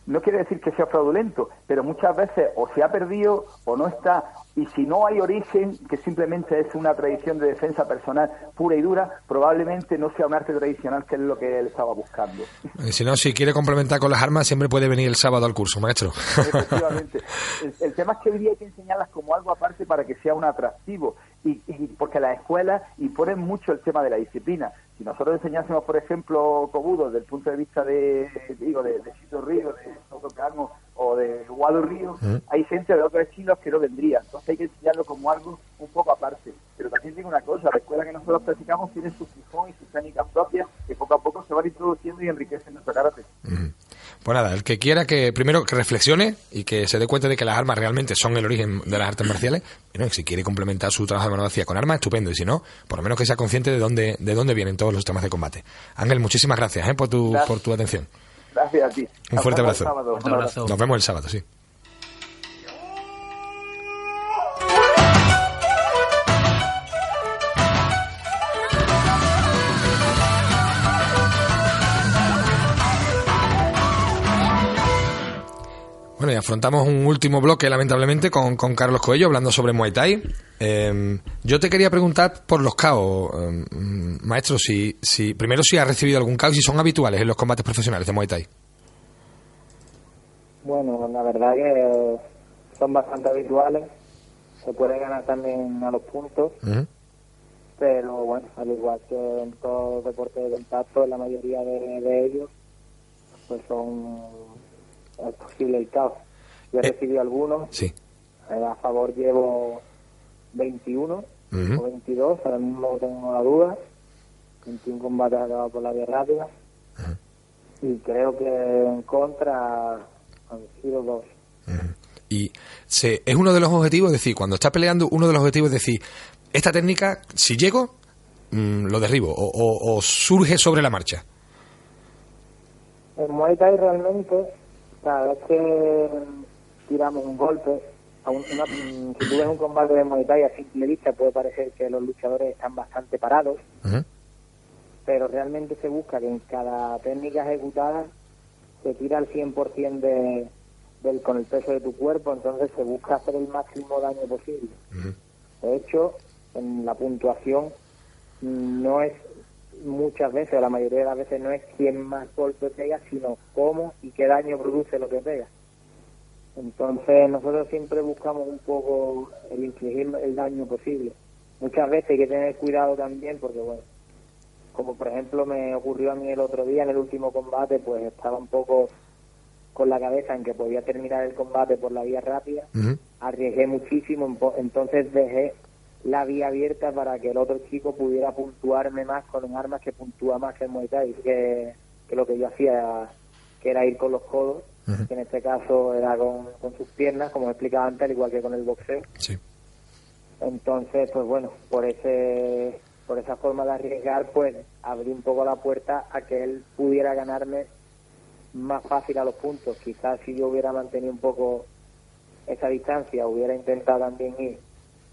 No quiere decir que sea fraudulento, pero muchas veces o se ha perdido o no está. Y si no hay origen, que simplemente es una tradición de defensa personal pura y dura, probablemente no sea un arte tradicional que es lo que él estaba buscando. Y si no, si quiere complementar con las armas, siempre puede venir el sábado al curso, maestro. Efectivamente. El, el tema es que hoy día hay que enseñarlas como algo aparte para que sea un atractivo. Y, y porque las escuelas imponen mucho el tema de la disciplina. Si nosotros enseñásemos, por ejemplo, Kobudo desde el punto de vista de, digo, de, de Sito Río, de Soto Cano o de Guado Río, hay gente de otros estilos que no vendría. Entonces hay que enseñarlo como algo un poco aparte. Pero también digo una cosa, la escuela que nosotros practicamos tiene su fijón y sus técnicas propias que poco a poco se van introduciendo y enriquecen nuestro karate. Pues nada, el que quiera que primero que reflexione y que se dé cuenta de que las armas realmente son el origen de las artes marciales, bueno, si quiere complementar su trabajo de manufactura con armas, estupendo, y si no, por lo menos que sea consciente de dónde, de dónde vienen todos los temas de combate. Ángel, muchísimas gracias ¿eh? por, tu, por tu atención. Gracias a ti. Un fuerte abrazo. Un abrazo. Nos vemos el sábado, sí. Bueno, y afrontamos un último bloque, lamentablemente, con, con Carlos Coello, hablando sobre Muay Thai. Eh, yo te quería preguntar por los KO, eh, maestro, si, si primero si ha recibido algún KO y si son habituales en los combates profesionales de Muay Thai. Bueno, la verdad que son bastante habituales. Se puede ganar también a los puntos, pero bueno, al igual que en todo deporte de contacto, la mayoría de, de ellos, pues son es posible el caos. Yo he Eh, recibido algunos, Sí. eh, a favor llevo 21 Ujú. o 22, ahora mismo tengo la duda. 21 combates acabados por la vía rápida. Y creo que en contra han sido dos. Y se, es uno de los objetivos, es decir, cuando está peleando, uno de los objetivos es decir, esta técnica, si llego, mm, lo derribo, o, o- o surge sobre la marcha. En Muay Thai realmente, cada vez que tiramos un golpe, a un- una- mm, si tú ves un combate de Muay Thai a simple vista puede parecer que los luchadores están bastante parados, pero realmente se busca que en cada técnica ejecutada se tira al 100% de, del, con el peso de tu cuerpo, entonces se busca hacer el máximo daño posible. De hecho, en la puntuación mm, no es muchas veces, o la mayoría de las veces no es quién más golpes pega, sino cómo y qué daño produce lo que pega. Entonces nosotros siempre buscamos un poco el infligir el daño posible. Muchas veces hay que tener cuidado también porque, bueno, como por ejemplo me ocurrió a mí el otro día en el último combate, pues estaba un poco con la cabeza en que podía terminar el combate por la vía rápida arriesgué muchísimo, entonces dejé la vía abierta para que el otro chico pudiera puntuarme más con armas que puntúa más que el Muay Thai, que, que lo que yo hacía, que era ir con los codos, que en este caso era con, con sus piernas, como he explicado antes, al igual que con el boxeo. Sí. Entonces, pues bueno, por ese por esa forma de arriesgar, pues abrí un poco la puerta a que él pudiera ganarme más fácil a los puntos. Quizás si yo hubiera mantenido un poco esa distancia, hubiera intentado también ir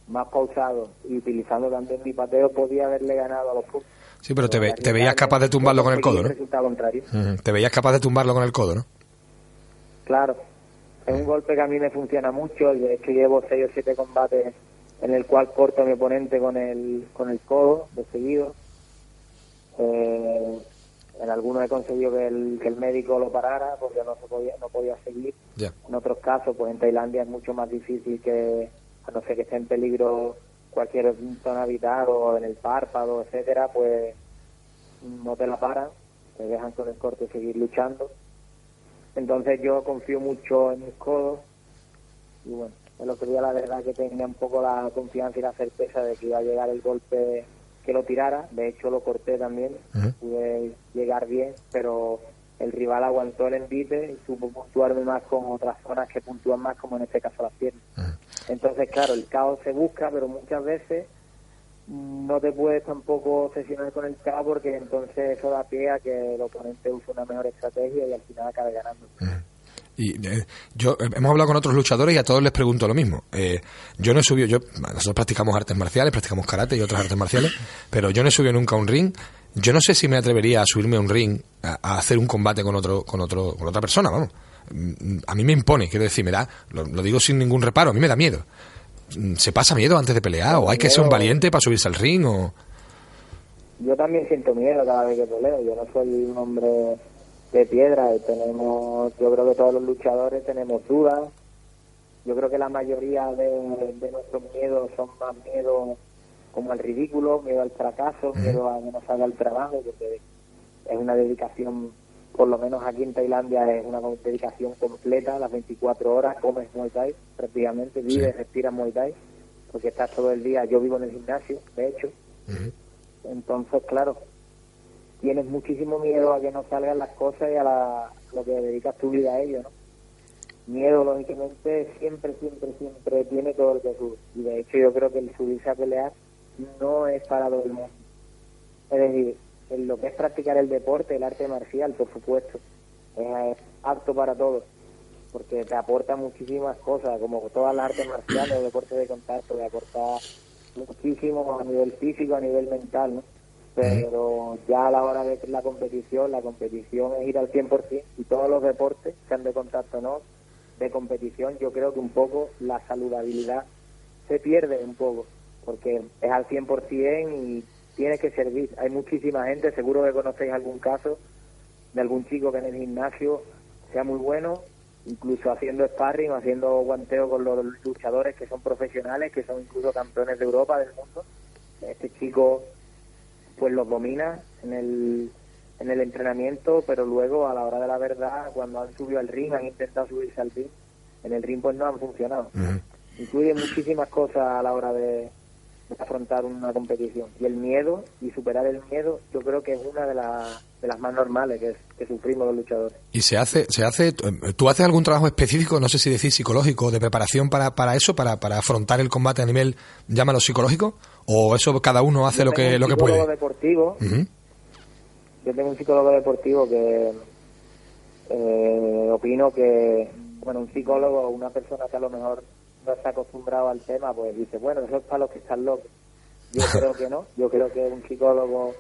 más pausado y utilizando también mi pateo, podía haberle ganado a los puntos. Sí, pero te, ve- te veías capaz de tumbarlo con el codo, ¿no? resultado contrario. Te veías capaz de tumbarlo con el codo, ¿no? Claro, es un golpe que a mí me funciona mucho. De hecho, llevo seis o siete combates en el cual corto a mi oponente con el, con el codo de seguido. Eh, en algunos he conseguido que el, que el médico lo parara porque no se podía, no podía seguir. En otros casos, pues en Tailandia es mucho más difícil que, a no ser que esté en peligro cualquier zona vital o en el párpado, etcétera, pues no te la paran, te dejan con el corte seguir luchando. Entonces yo confío mucho en mis codos y bueno, el otro día la verdad que tenía un poco la confianza y la certeza de que iba a llegar el golpe que lo tirara, de hecho lo corté también, pude llegar bien, pero el rival aguantó el envite y supo puntuarme más con otras zonas que puntúan más, como en este caso las piernas. Entonces, claro, el caos se busca, pero muchas veces no te puedes tampoco obsesionar con el caos porque entonces eso da pie a que el oponente use una mejor estrategia y al final acabe ganando. Y eh, yo eh, hemos hablado con otros luchadores y a todos les pregunto lo mismo. Eh, yo no he subido, yo nosotros practicamos artes marciales, practicamos karate y otras artes marciales, pero yo no he subido nunca a un ring. Yo no sé si me atrevería a subirme a un ring a, a hacer un combate con otro, con otro, con otra persona, vamos. Mm, A mí me impone, quiero decir, me da, lo, lo digo sin ningún reparo, a mí me da miedo. Mm, ¿Se pasa miedo antes de pelear? ¿O hay que ser un valiente para subirse al ring? O... Yo también siento miedo cada vez que peleo. Yo no soy un hombre de piedra. y Tenemos, yo creo que todos los luchadores tenemos dudas. Yo creo que la mayoría de, de nuestros miedos son más miedo como al ridículo, miedo al fracaso, miedo a que no salga el trabajo, porque es una dedicación, por lo menos aquí en Tailandia es una dedicación completa, las 24 horas, comes Muay Thai prácticamente, vives, respiras Muay Thai, porque estás todo el día, yo vivo en el gimnasio, de hecho, entonces, claro, tienes muchísimo miedo a que no salgan las cosas y a, la, lo que dedicas tu vida a ello, ¿no? Miedo, lógicamente, siempre, siempre, siempre tiene todo el que subir. Y de hecho yo creo que el subirse a pelear no es para todo el mundo. Es decir, en lo que es practicar el deporte, el arte marcial, por supuesto, es apto para todos, porque te aporta muchísimas cosas, como todas las artes marciales, el deporte de contacto, te aporta muchísimo a nivel físico, a nivel mental, ¿no? Pero ya a la hora de la competición, la competición es ir al 100% y todos los deportes, sean de contacto o no, de competición, yo creo que un poco la saludabilidad se pierde un poco, porque es al 100% y tiene que servir. Hay muchísima gente, seguro que conocéis algún caso de algún chico que en el gimnasio sea muy bueno, incluso haciendo sparring, haciendo guanteo con los luchadores que son profesionales, que son incluso campeones de Europa, del mundo. Este chico pues los domina en el, en el entrenamiento, pero luego a la hora de la verdad, cuando han subido al ring, han intentado subirse al ring, en el ring pues no han funcionado. Incluye muchísimas cosas a la hora de, afrontar una competición. Y el miedo y superar el miedo, yo creo que es una de, de las más normales que, que, sufrimos los luchadores. ¿Y se hace, se hace, tú haces algún trabajo específico, no sé si decís psicológico, de preparación para, para eso, para, para afrontar el combate a nivel, llámalo psicológico? ¿O eso cada uno hace lo que, lo que puede? deportivo. Yo tengo un psicólogo deportivo que eh, opino que, bueno, un psicólogo, una persona que a lo mejor no está acostumbrado al tema, pues dice, bueno, eso es para los que están locos. Yo creo que no, yo creo que un psicólogo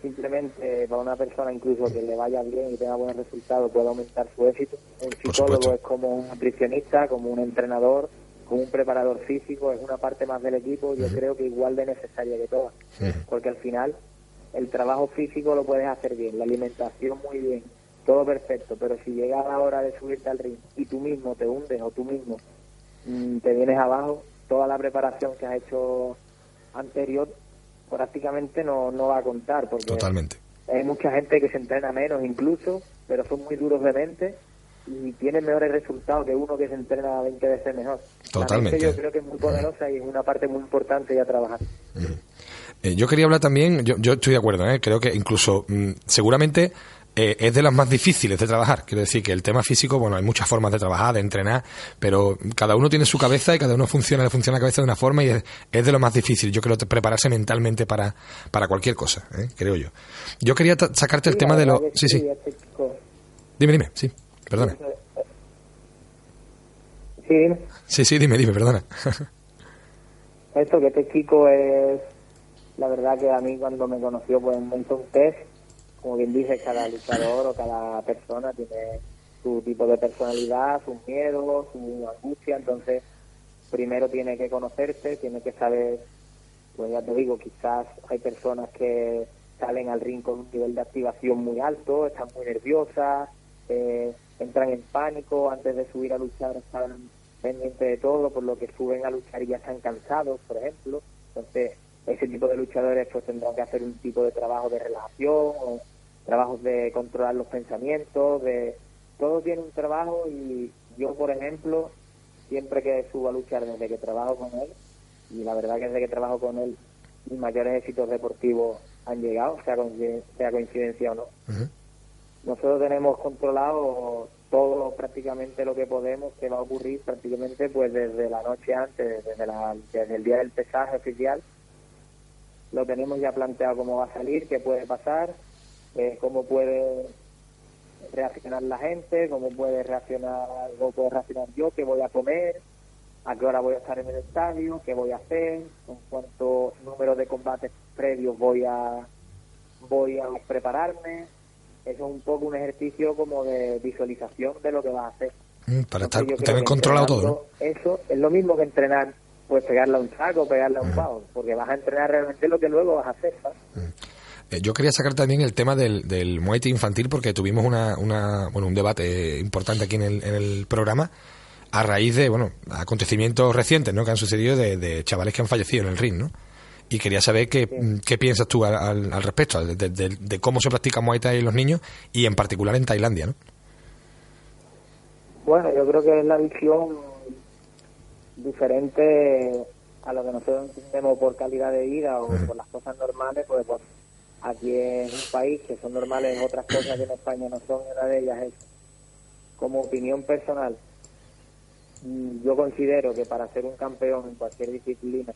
simplemente para una persona incluso que le vaya bien y tenga buenos resultados puede aumentar su éxito. Un psicólogo es como un nutricionista, como un entrenador, como un preparador físico, es una parte más del equipo, yo creo que igual de necesaria que todas, porque al final el trabajo físico lo puedes hacer bien, la alimentación muy bien, todo perfecto, pero si llega la hora de subirte al ring y tú mismo te hundes o tú mismo te vienes abajo, toda la preparación que has hecho anterior prácticamente no, no va a contar. Porque Totalmente. Hay mucha gente que se entrena menos incluso, pero son muy duros de mente y tienen mejores resultados que uno que se entrena 20 veces mejor. Totalmente. yo creo que es muy poderosa y es una parte muy importante ya trabajar. Eh, yo quería hablar también, yo, yo estoy de acuerdo, ¿eh? creo que incluso mm, seguramente eh, es de las más difíciles de trabajar. Quiero decir que el tema físico, bueno, hay muchas formas de trabajar, de entrenar, pero cada uno tiene su cabeza y cada uno funciona, le funciona la cabeza de una forma y es, de lo más difícil. Yo creo prepararse mentalmente para, para cualquier cosa, ¿eh? creo yo. Yo quería sacarte el tema de lo... Sí, sí. Dime, dime, sí, perdona. Sí, dime. Sí, sí, dime, dime, perdona. Esto que este chico es, la verdad que a mí cuando me conoció pues me hizo un test como bien dice, cada luchador o cada persona tiene su tipo de personalidad, sus miedos, su angustia, entonces primero tiene que conocerte, tiene que saber, pues ya te digo, quizás hay personas que salen al ring con un nivel de activación muy alto, están muy nerviosas, eh, entran en pánico antes de subir a luchar, están pendientes de todo, por lo que suben a luchar y ya están cansados, por ejemplo. Entonces, ese tipo de luchadores pues tendrán que hacer un tipo de trabajo de relajación o trabajos de controlar los pensamientos, de todo tiene un trabajo y yo, por ejemplo, siempre que subo a luchar desde que trabajo con él, y la verdad que desde que trabajo con él, mis mayores éxitos deportivos han llegado, sea, sea coincidencia o no. Nosotros tenemos controlado todo prácticamente lo que podemos que va a ocurrir prácticamente pues desde la noche antes, desde, la, desde el día del pesaje oficial. Lo tenemos ya planteado cómo va a salir, qué puede pasar, eh, cómo puede reaccionar la gente, cómo puede reaccionar, cómo puedo reaccionar yo, qué voy a comer, a qué hora voy a estar en el estadio, qué voy a hacer, con cuántos números de combates previos voy a voy a prepararme. Eso es un poco un ejercicio como de visualización de lo que vas a hacer. Mm, para estar también controlado todo. Eso es lo mismo que entrenar, pues pegarle a un saco, pegarle a un pavo, porque vas a entrenar realmente lo que luego vas a hacer. ¿sabes? Eh, yo quería sacar también el tema del, del muay infantil porque tuvimos una, una, bueno, un debate importante aquí en el, en el programa a raíz de bueno acontecimientos recientes ¿no? que han sucedido de, chavales que han fallecido en el ring. ¿no? Y quería saber qué, qué piensas tú al, al, respecto, de, cómo se practica Muay Thai en los niños y en particular en Tailandia. ¿no? Bueno, yo creo que es la visión diferente a lo que nosotros entendemos por calidad de vida o por las cosas normales, pues, pues aquí es un país que son normales otras cosas que en España no son, una de ellas es, como opinión personal, mm, yo considero que para ser un campeón en cualquier disciplina,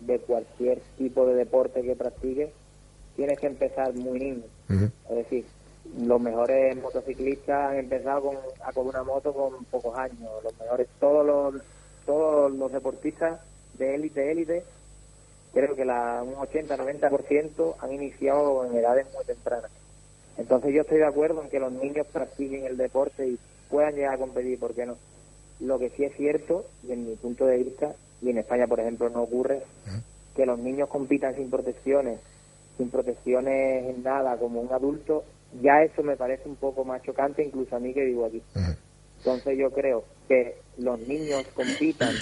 de cualquier tipo de deporte que practiques, tienes que empezar muy niño. Es decir, los mejores motociclistas han empezado con, a con una moto con pocos años. Los mejores, todos los, todos los deportistas de élite, élite, creo que la, un 80-90% han iniciado en edades muy tempranas. Entonces yo estoy de acuerdo en que los niños practiquen el deporte y puedan llegar a competir, ¿por qué no? Lo que sí es cierto, y en mi punto de vista, y en España, por ejemplo, no ocurre, que los niños compitan sin protecciones, sin protecciones en nada, como un adulto, ya eso me parece un poco más chocante, incluso a mí que vivo aquí. Entonces yo creo que los niños compitan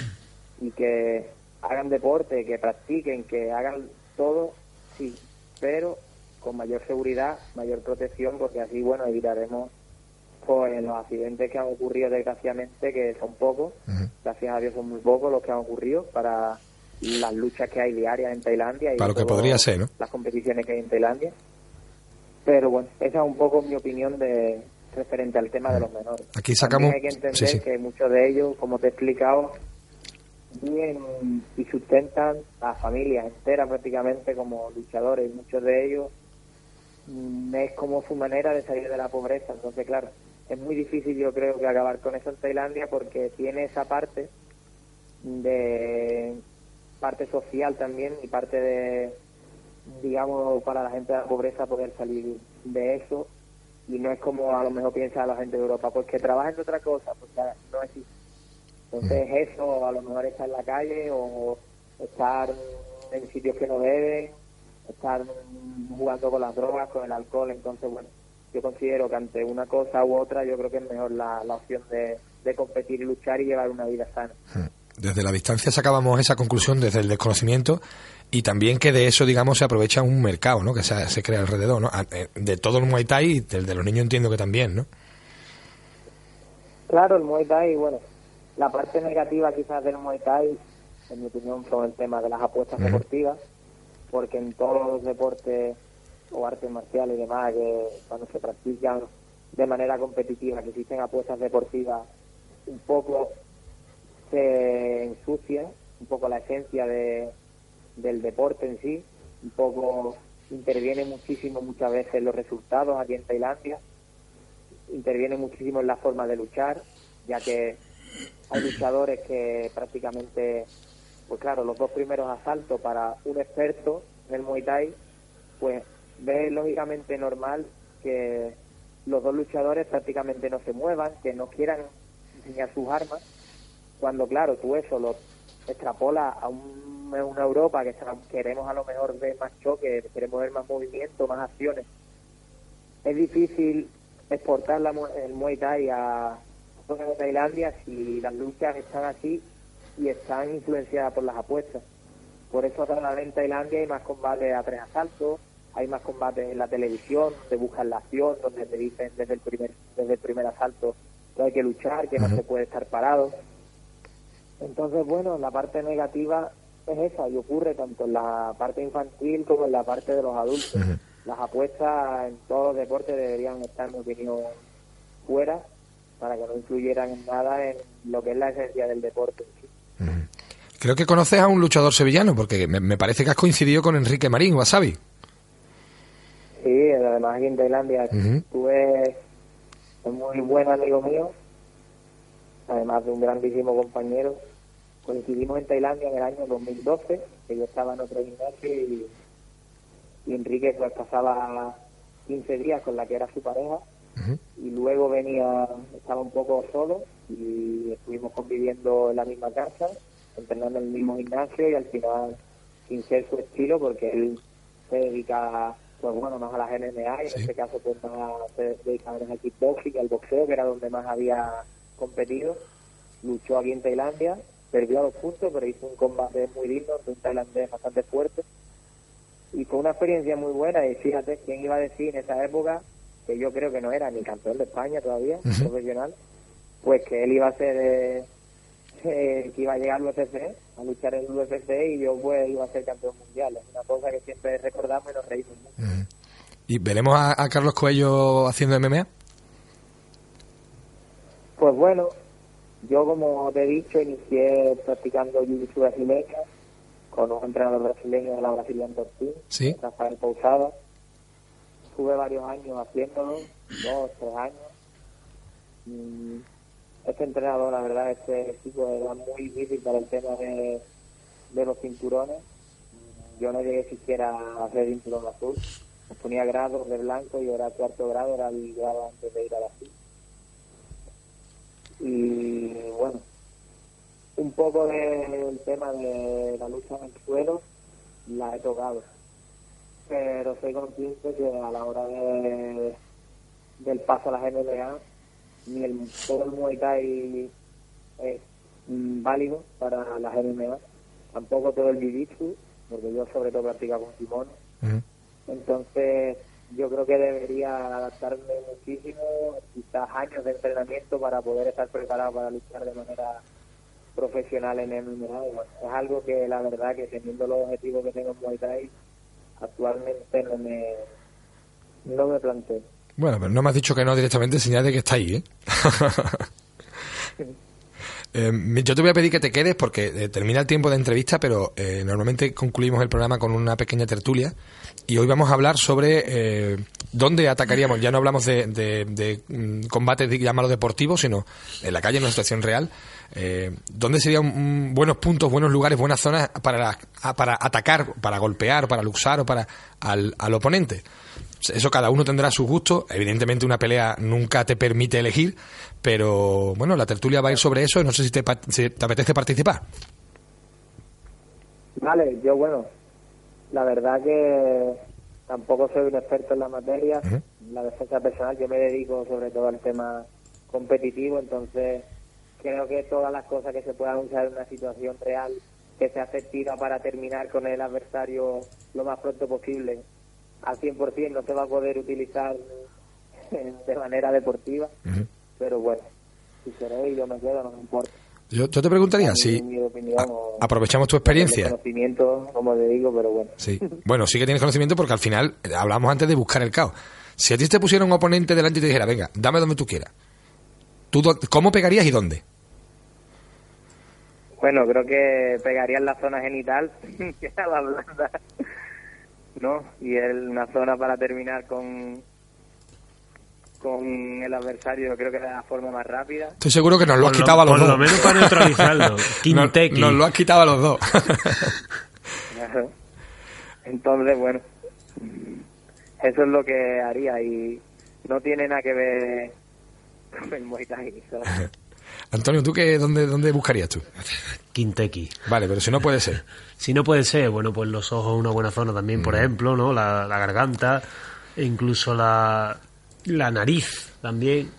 y que hagan deporte, que practiquen, que hagan todo, sí, pero con mayor seguridad, mayor protección, porque así, bueno, evitaremos pues, los accidentes que han ocurrido desgraciadamente, que son pocos, gracias a Dios son muy pocos los que han ocurrido para las luchas que hay diarias en Tailandia y Para lo que podría ser, ¿no? las competiciones que hay en Tailandia. Pero bueno, esa es un poco mi opinión de referente al tema de los menores. Aquí sacamos- También hay que entender sí, sí. que muchos de ellos, como te he explicado, viven y sustentan a familias enteras prácticamente como luchadores. Muchos de ellos mm, es como su manera de salir de la pobreza. Entonces, claro, es muy difícil yo creo que acabar con eso en Tailandia porque tiene esa parte de parte social también y parte de digamos para la gente de la pobreza poder salir de eso y no es como a lo mejor piensa la gente de Europa pues que trabajen de otra cosa pues ya no existe. Entonces eso a lo mejor estar en la calle o estar en sitios que no deben estar jugando con las drogas con el alcohol entonces bueno yo considero que ante una cosa u otra yo creo que es mejor la, la opción de, de competir y luchar y llevar una vida sana. Desde la distancia sacábamos esa conclusión desde el desconocimiento y también que de eso, digamos, se aprovecha un mercado, ¿no? Que se, se crea alrededor, ¿no? A- eh, De todo el Muay Thai y del de los niños entiendo que también, ¿no? Claro, el Muay Thai, bueno, la parte negativa quizás del Muay Thai, en mi opinión, son el tema de las apuestas deportivas, porque en todos los deportes o artes marciales y demás, que cuando se practican de manera competitiva, que existen apuestas deportivas, un poco se ensucia, un poco la esencia de, del deporte en sí, un poco interviene muchísimo muchas veces los resultados aquí en Tailandia, interviene muchísimo en la forma de luchar, ya que hay luchadores que prácticamente, pues claro, los dos primeros asaltos para un experto en el Muay Thai, pues ve lógicamente normal que los dos luchadores prácticamente no se muevan, que no quieran enseñar sus armas, cuando claro, tú eso lo extrapolas a un- una Europa que queremos a lo mejor ver más choques, queremos ver más movimiento, más acciones, es difícil exportar la el Muay Thai a zona de Tailandia si las luchas están así y están influenciadas por las apuestas. Por eso ahora en Tailandia hay más combates a tres asaltos, hay más combates en la televisión, te buscan la acción, donde te dicen desde el primer desde el primer asalto que hay que luchar, que no se puede estar parado. Entonces, bueno, la parte negativa es esa y ocurre tanto en la parte infantil como en la parte de los adultos. Las apuestas en todos los deportes deberían estar, en mi opinión, fuera para que no influyeran en nada en lo que es la esencia del deporte. Creo que conoces a un luchador sevillano, porque me, me parece que has coincidido con Enrique Marín, Wasabi. Sí, además aquí en Tailandia Ujú. tuve un muy buen amigo mío, además de un grandísimo compañero. Coincidimos en Tailandia en el año 2012, que yo estaba en otro gimnasio y, y Enrique pues pasaba 15 días con la que era su pareja. Y luego venía, estaba un poco solo y estuvimos conviviendo en la misma casa, entrenando en el mismo gimnasio y al final sin ser su estilo porque él se dedica pues bueno más a las MMA y en este caso pues más se dedica más al kickboxing y al boxeo que era donde más había competido. Luchó aquí en Tailandia perdió a los puntos pero hizo un combate muy digno un tailandés bastante fuerte. Y fue una experiencia muy buena y fíjate quién iba a decir en esa época que yo creo que no era ni campeón de España todavía profesional pues que él iba a ser eh, eh, que iba a llegar al UFC a luchar en el UFC y yo pues iba a ser campeón mundial. Es una cosa que siempre recordamos y nos reímos mucho. ¿Y veremos a, a Carlos Coello haciendo MMA? Pues bueno, yo como te he dicho, inicié practicando jiu-jitsu brasileño con un entrenador brasileño de la Brazilian Team, Sí. Rafael Pousada. Estuve varios años haciéndolo, dos, tres años. Este entrenador, la verdad, este chico era muy difícil para el tema de, de los cinturones. Yo no llegué siquiera a hacer cinturón azul. Me ponía grados de blanco y era cuarto grado, era el grado antes de ir a la azul. Y bueno, un poco del tema de la lucha en el suelo la he tocado. Pero soy consciente que a la hora de, del paso a las MMA, ni el, todo el Muay Thai es válido para las MMA. Tampoco todo el Jiu-Jitsu, porque yo sobre todo practico con kimono. Entonces, yo creo que debería adaptarme muchísimo, quizás años de entrenamiento para poder estar preparado para luchar de manera profesional en MMA. Y bueno, es algo que la verdad que teniendo los objetivos que tengo en Muay Thai, actualmente no me, no me planteo. Bueno, pero no me has dicho que no directamente, señal de que está ahí, ¿eh? Eh, yo te voy a pedir que te quedes porque eh, termina el tiempo de entrevista, pero eh, normalmente concluimos el programa con una pequeña tertulia y hoy vamos a hablar sobre eh, dónde atacaríamos. Ya no hablamos de, de- de, mm, combates, llámalo deportivos, sino en la calle, en una situación real. Eh, ¿Dónde serían mm, buenos puntos, buenos lugares, buenas zonas para, para atacar, para golpear, para luxar o para al, al oponente? Eso cada uno tendrá sus gustos. Evidentemente una pelea nunca te permite elegir, pero bueno, la tertulia va a ir sobre eso y no sé si te, pa- si te apetece participar. Vale, yo bueno, la verdad que tampoco soy un experto en la materia, Ujú. la defensa personal, yo me dedico sobre todo al tema competitivo, entonces creo que todas las cosas que se puedan usar en una situación real que sea efectiva para terminar con el adversario lo más pronto posible, al 100% no se va a poder utilizar de manera deportiva, pero bueno, si queréis yo me quedo, no me importa. Yo, yo te preguntaría si a- aprovechamos tu experiencia. conocimiento, como te digo, pero bueno. Sí. Bueno, sí que tienes conocimiento porque al final eh, hablamos antes de buscar el caos. Si a ti te pusiera un oponente delante y te dijera, venga, dame donde tú quieras. ¿Tú ¿Cómo pegarías y dónde? Bueno, creo que pegaría en la zona genital, que era la blanda, ¿no? Y es una zona para terminar con con el adversario, creo que era la forma más rápida. Estoy seguro que nos lo has Por lo- quitado a los por dos. lo menos para neutralizarlo. Nos, Kinteki. nos lo has quitado a los dos. Claro. Entonces, bueno, eso es lo que haría y no tiene nada que ver con el Muay Thai, ¿sabes? Antonio, ¿tú qué, dónde, dónde buscarías tú? Kinteki. Vale, pero si no puede ser. Si no puede ser, bueno, pues los ojos una buena zona también, Mm. por ejemplo, ¿no? La, la garganta, e incluso la, la nariz también,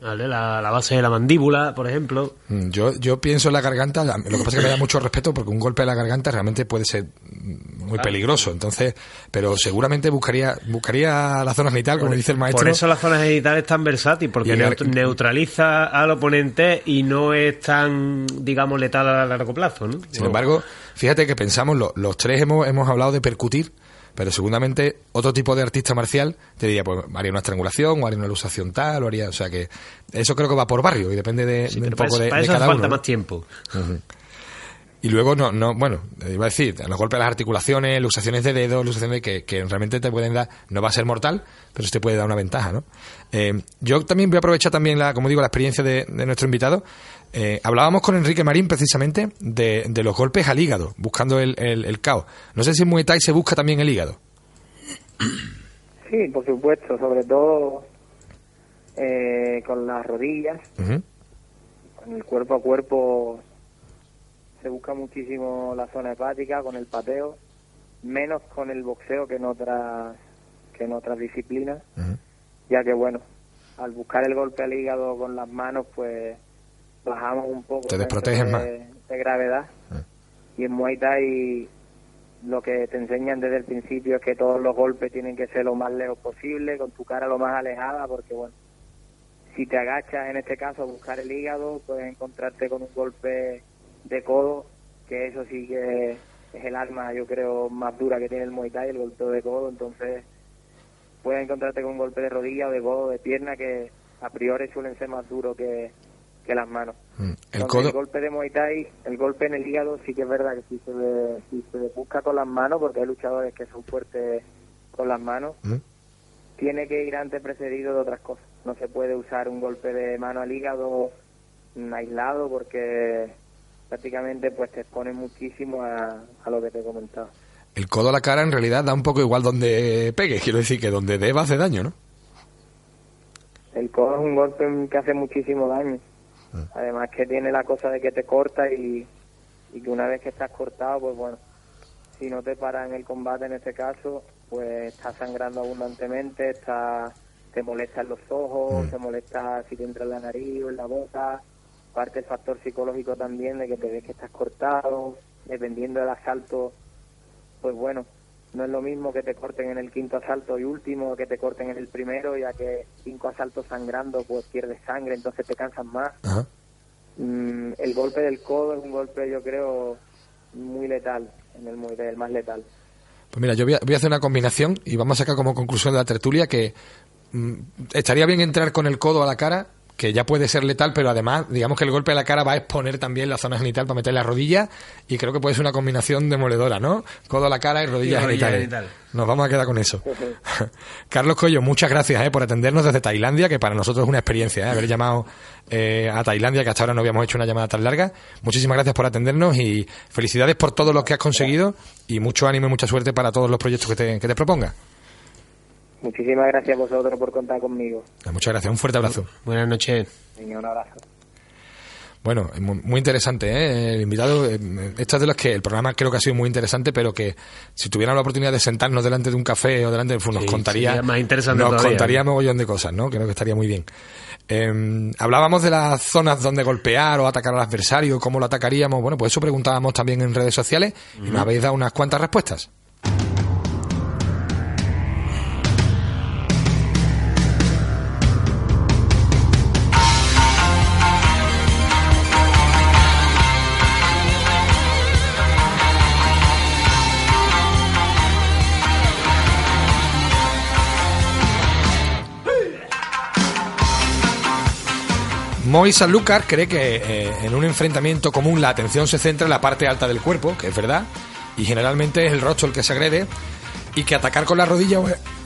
¿vale? La, la base de la mandíbula, por ejemplo. Mm, Yo, yo pienso en la garganta, lo que pasa es que me da mucho respeto porque un golpe a la garganta realmente puede ser mm, muy peligroso. Entonces, pero seguramente buscaría buscaría la zona genital, como dice el maestro. Por eso la zona genital es tan versátil, porque el- neutraliza al oponente y no es tan, digamos, letal a largo plazo, ¿no? Sin embargo, fíjate que pensamos, lo- los tres hemos, hemos hablado de percutir, pero seguramente otro tipo de artista marcial te diría, pues haría una estrangulación, o haría una luxación tal, o haría, o sea que eso creo que va por barrio y depende de, Sí, de un poco eso, de, para de eso hace cada falta uno. ¿no? más tiempo. Y luego, no, no, bueno, iba a decir, a los golpes de las articulaciones, luxaciones de dedos, luxaciones que, que realmente te pueden dar, no va a ser mortal, pero sí te puede dar una ventaja, ¿no? Eh, yo también voy a aprovechar también, la, como digo, la experiencia de, de nuestro invitado. Eh, hablábamos con Enrique Marín precisamente de, de los golpes al hígado, buscando el, el, el caos. No sé si en Muay Thai se busca también el hígado. Sí, por supuesto, sobre todo eh, con las rodillas, con el cuerpo a cuerpo se busca muchísimo la zona hepática con el pateo, menos con el boxeo que en otras que en otras disciplinas, ya que bueno, al buscar el golpe al hígado con las manos, pues bajamos un poco Te desproteges de, más. de gravedad. Ah. Y en Muay Thai lo que te enseñan desde el principio es que todos los golpes tienen que ser lo más lejos posible, con tu cara lo más alejada, porque bueno, si te agachas en este caso a buscar el hígado, puedes encontrarte con un golpe de codo, que eso sí que es el arma, yo creo, más dura que tiene el Muay Thai, el golpe de codo, entonces puedes encontrarte con un golpe de rodilla o de codo, de pierna, que a priori suelen ser más duros que, que las manos. Mm. El Entonces, codo. el golpe de Muay Thai, el golpe en el hígado, sí que es verdad que si se, ve- si se busca con las manos, porque hay luchadores que son fuertes con las manos, Mm. tiene que ir antes precedido de otras cosas. No se puede usar un golpe de mano al hígado mm, aislado porque prácticamente pues te expone muchísimo a, a lo que te he comentado. El codo a la cara en realidad da un poco igual donde pegue. Quiero decir que donde deba hace daño, ¿no? El codo es un golpe que hace muchísimo daño. Además que tiene la cosa de que te corta y, y que una vez que estás cortado, pues bueno, si no te paras en el combate en este caso, pues estás sangrando abundantemente, está, te molesta en los ojos, te molesta si te entra en la nariz o en la boca. Parte el factor psicológico también de que te ves que estás cortado, dependiendo del asalto, pues bueno, no es lo mismo que te corten en el quinto asalto y último que te corten en el primero, ya que cinco asaltos sangrando, pues pierdes sangre, entonces te cansas más. Ajá. Mm, el golpe del codo es un golpe, yo creo, muy letal, en el, muy, el más letal. Pues mira, yo voy a, voy a hacer una combinación y vamos a sacar como conclusión de la tertulia que mm, estaría bien entrar con el codo a la cara, que ya puede ser letal, pero además, digamos que el golpe a la cara va a exponer también la zona genital para meter la rodilla y creo que puede ser una combinación demoledora, ¿no? Codo a la cara y rodilla, Y rodilla genital. genital. Nos vamos a quedar con eso. Carlos Coello, muchas gracias eh, por atendernos desde Tailandia, que para nosotros es una experiencia eh, haber llamado eh, a Tailandia, que hasta ahora no habíamos hecho una llamada tan larga. Muchísimas gracias por atendernos y felicidades por todo lo que has conseguido y mucho ánimo y mucha suerte para todos los proyectos que te, que te propongas. Muchísimas gracias a vosotros por contar conmigo. Muchas gracias, un fuerte abrazo. Buenas noches. Venga, un abrazo. Bueno, muy, interesante, ¿eh? El invitado, eh, esta es de las que el programa creo que ha sido muy interesante, pero que si tuviéramos la oportunidad de sentarnos delante de un café o delante de, pues nos Sí, contaría, sería más interesante nos todavía. contaría mogollón de cosas, ¿no? Creo que estaría muy bien. Eh, hablábamos de las zonas donde golpear o atacar al adversario, cómo lo atacaríamos. Bueno, pues eso preguntábamos también en redes sociales y nos habéis dado unas cuantas respuestas. Moy Sanlúcar cree que eh, en un enfrentamiento común la atención se centra en la parte alta del cuerpo, que es verdad, y generalmente es el rostro el que se agrede, y que atacar con la rodilla,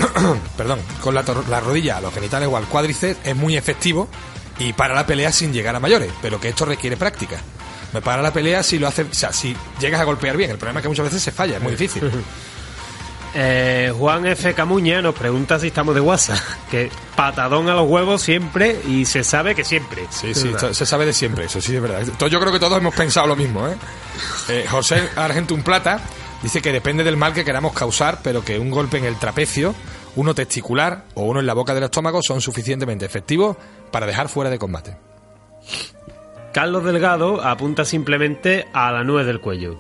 perdón, con la, la rodilla a los genitales o al cuádriceps es muy efectivo y para la pelea sin llegar a mayores, pero que esto requiere práctica. Me para la pelea si lo hace, o sea, si llegas a golpear bien. El problema es que muchas veces se falla, es muy difícil. Eh, Juan F. Camuña nos pregunta si estamos de WhatsApp. Que patadón a los huevos siempre y se sabe que siempre. Sí, sí, se sabe de siempre, eso sí es verdad. Yo creo que todos hemos pensado lo mismo, ¿eh? Eh, José Argentum Plata dice que depende del mal que queramos causar, pero que un golpe en el trapecio, uno testicular o uno en la boca del estómago son suficientemente efectivos para dejar fuera de combate. Carlos Delgado apunta simplemente a la nuez del cuello.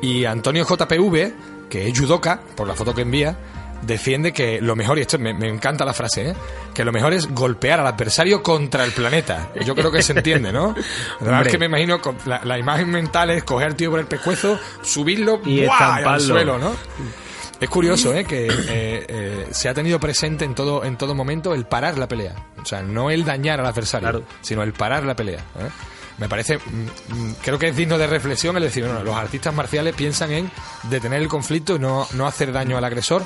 Y Antonio JPV, que es judoka, por la foto que envía, defiende que lo mejor, y esto me, me encanta la frase, ¿eh? que lo mejor es golpear al adversario contra el planeta. Yo creo que se entiende, ¿no? La verdad es que me imagino, la, la imagen mental es coger al tío por el pescuezo, subirlo Y ¡buah! al suelo, ¿no? Es curioso, ¿eh? Que eh, eh, se ha tenido presente en todo, en todo momento el parar la pelea. O sea, no el dañar al adversario, Claro. sino el parar la pelea. ¿eh? Me parece, mm, mm, creo que es digno de reflexión el decir, bueno, los artistas marciales piensan en detener el conflicto y no, no hacer daño al agresor,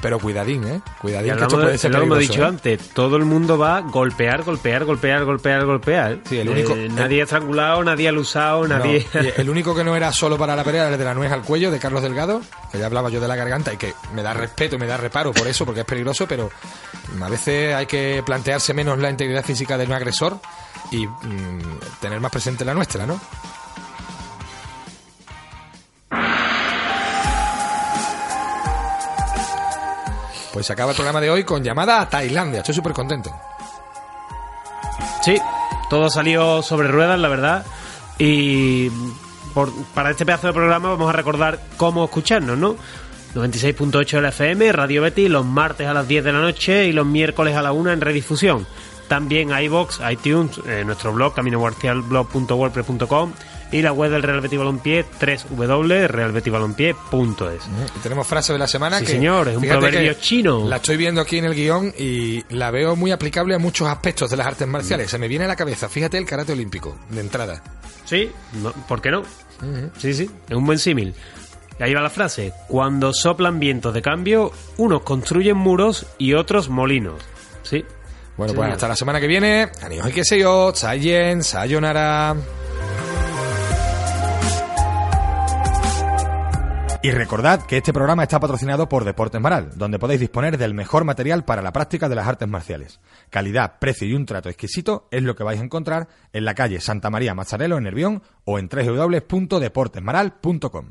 pero cuidadín, ¿eh? Cuidadín, que esto de- puede ser lo hemos dicho ¿eh? antes, todo el mundo va a golpear, golpear, golpear, golpear, golpear. Sí, el único- Eh, nadie ha estrangulado, nadie ha lusado, nadie... el único que no era solo para la pelea era el de la nuez al cuello de Carlos Delgado, que ya hablaba yo de la garganta y que me da respeto y me da reparo por eso, porque es peligroso, pero a veces hay que plantearse menos la integridad física del agresor y mm, tener más presente la nuestra, ¿no? Pues se acaba el programa de hoy con llamada a Tailandia. Estoy súper contento. Sí, todo salió sobre ruedas, la verdad. Y por- para este pedazo de programa vamos a recordar cómo escucharnos, ¿no? 96.8 de la FM, Radio Betty, los martes a las 10 de la noche y los miércoles a la 1 en redifusión. También iBox, iTunes, eh, nuestro blog, caminoguarcialblog.wordpress.com y la web del Real Betis Balompié, www.realbetisbalompié.es. Tenemos frase de la semana Sí, que señor, es un proverbio chino. La estoy viendo aquí en el guion y la veo muy aplicable a muchos aspectos de las artes marciales. Se me viene a la cabeza, fíjate el karate olímpico, de entrada. Sí, no, ¿por qué no? Sí, sí, es un buen símil. Ahí va la frase. Cuando soplan vientos de cambio, unos construyen muros y otros molinos. Sí. Bueno, Sí, pues señor. hasta la semana que viene. Anios y que se yo, Sayen, Sayonara. Y recordad que este programa está patrocinado por Deportes Maral, donde podéis disponer del mejor material para la práctica de las artes marciales. Calidad, precio y un trato exquisito es lo que vais a encontrar en la calle Santa María Mazzarello en Nervión o en www.deportesmaral.com.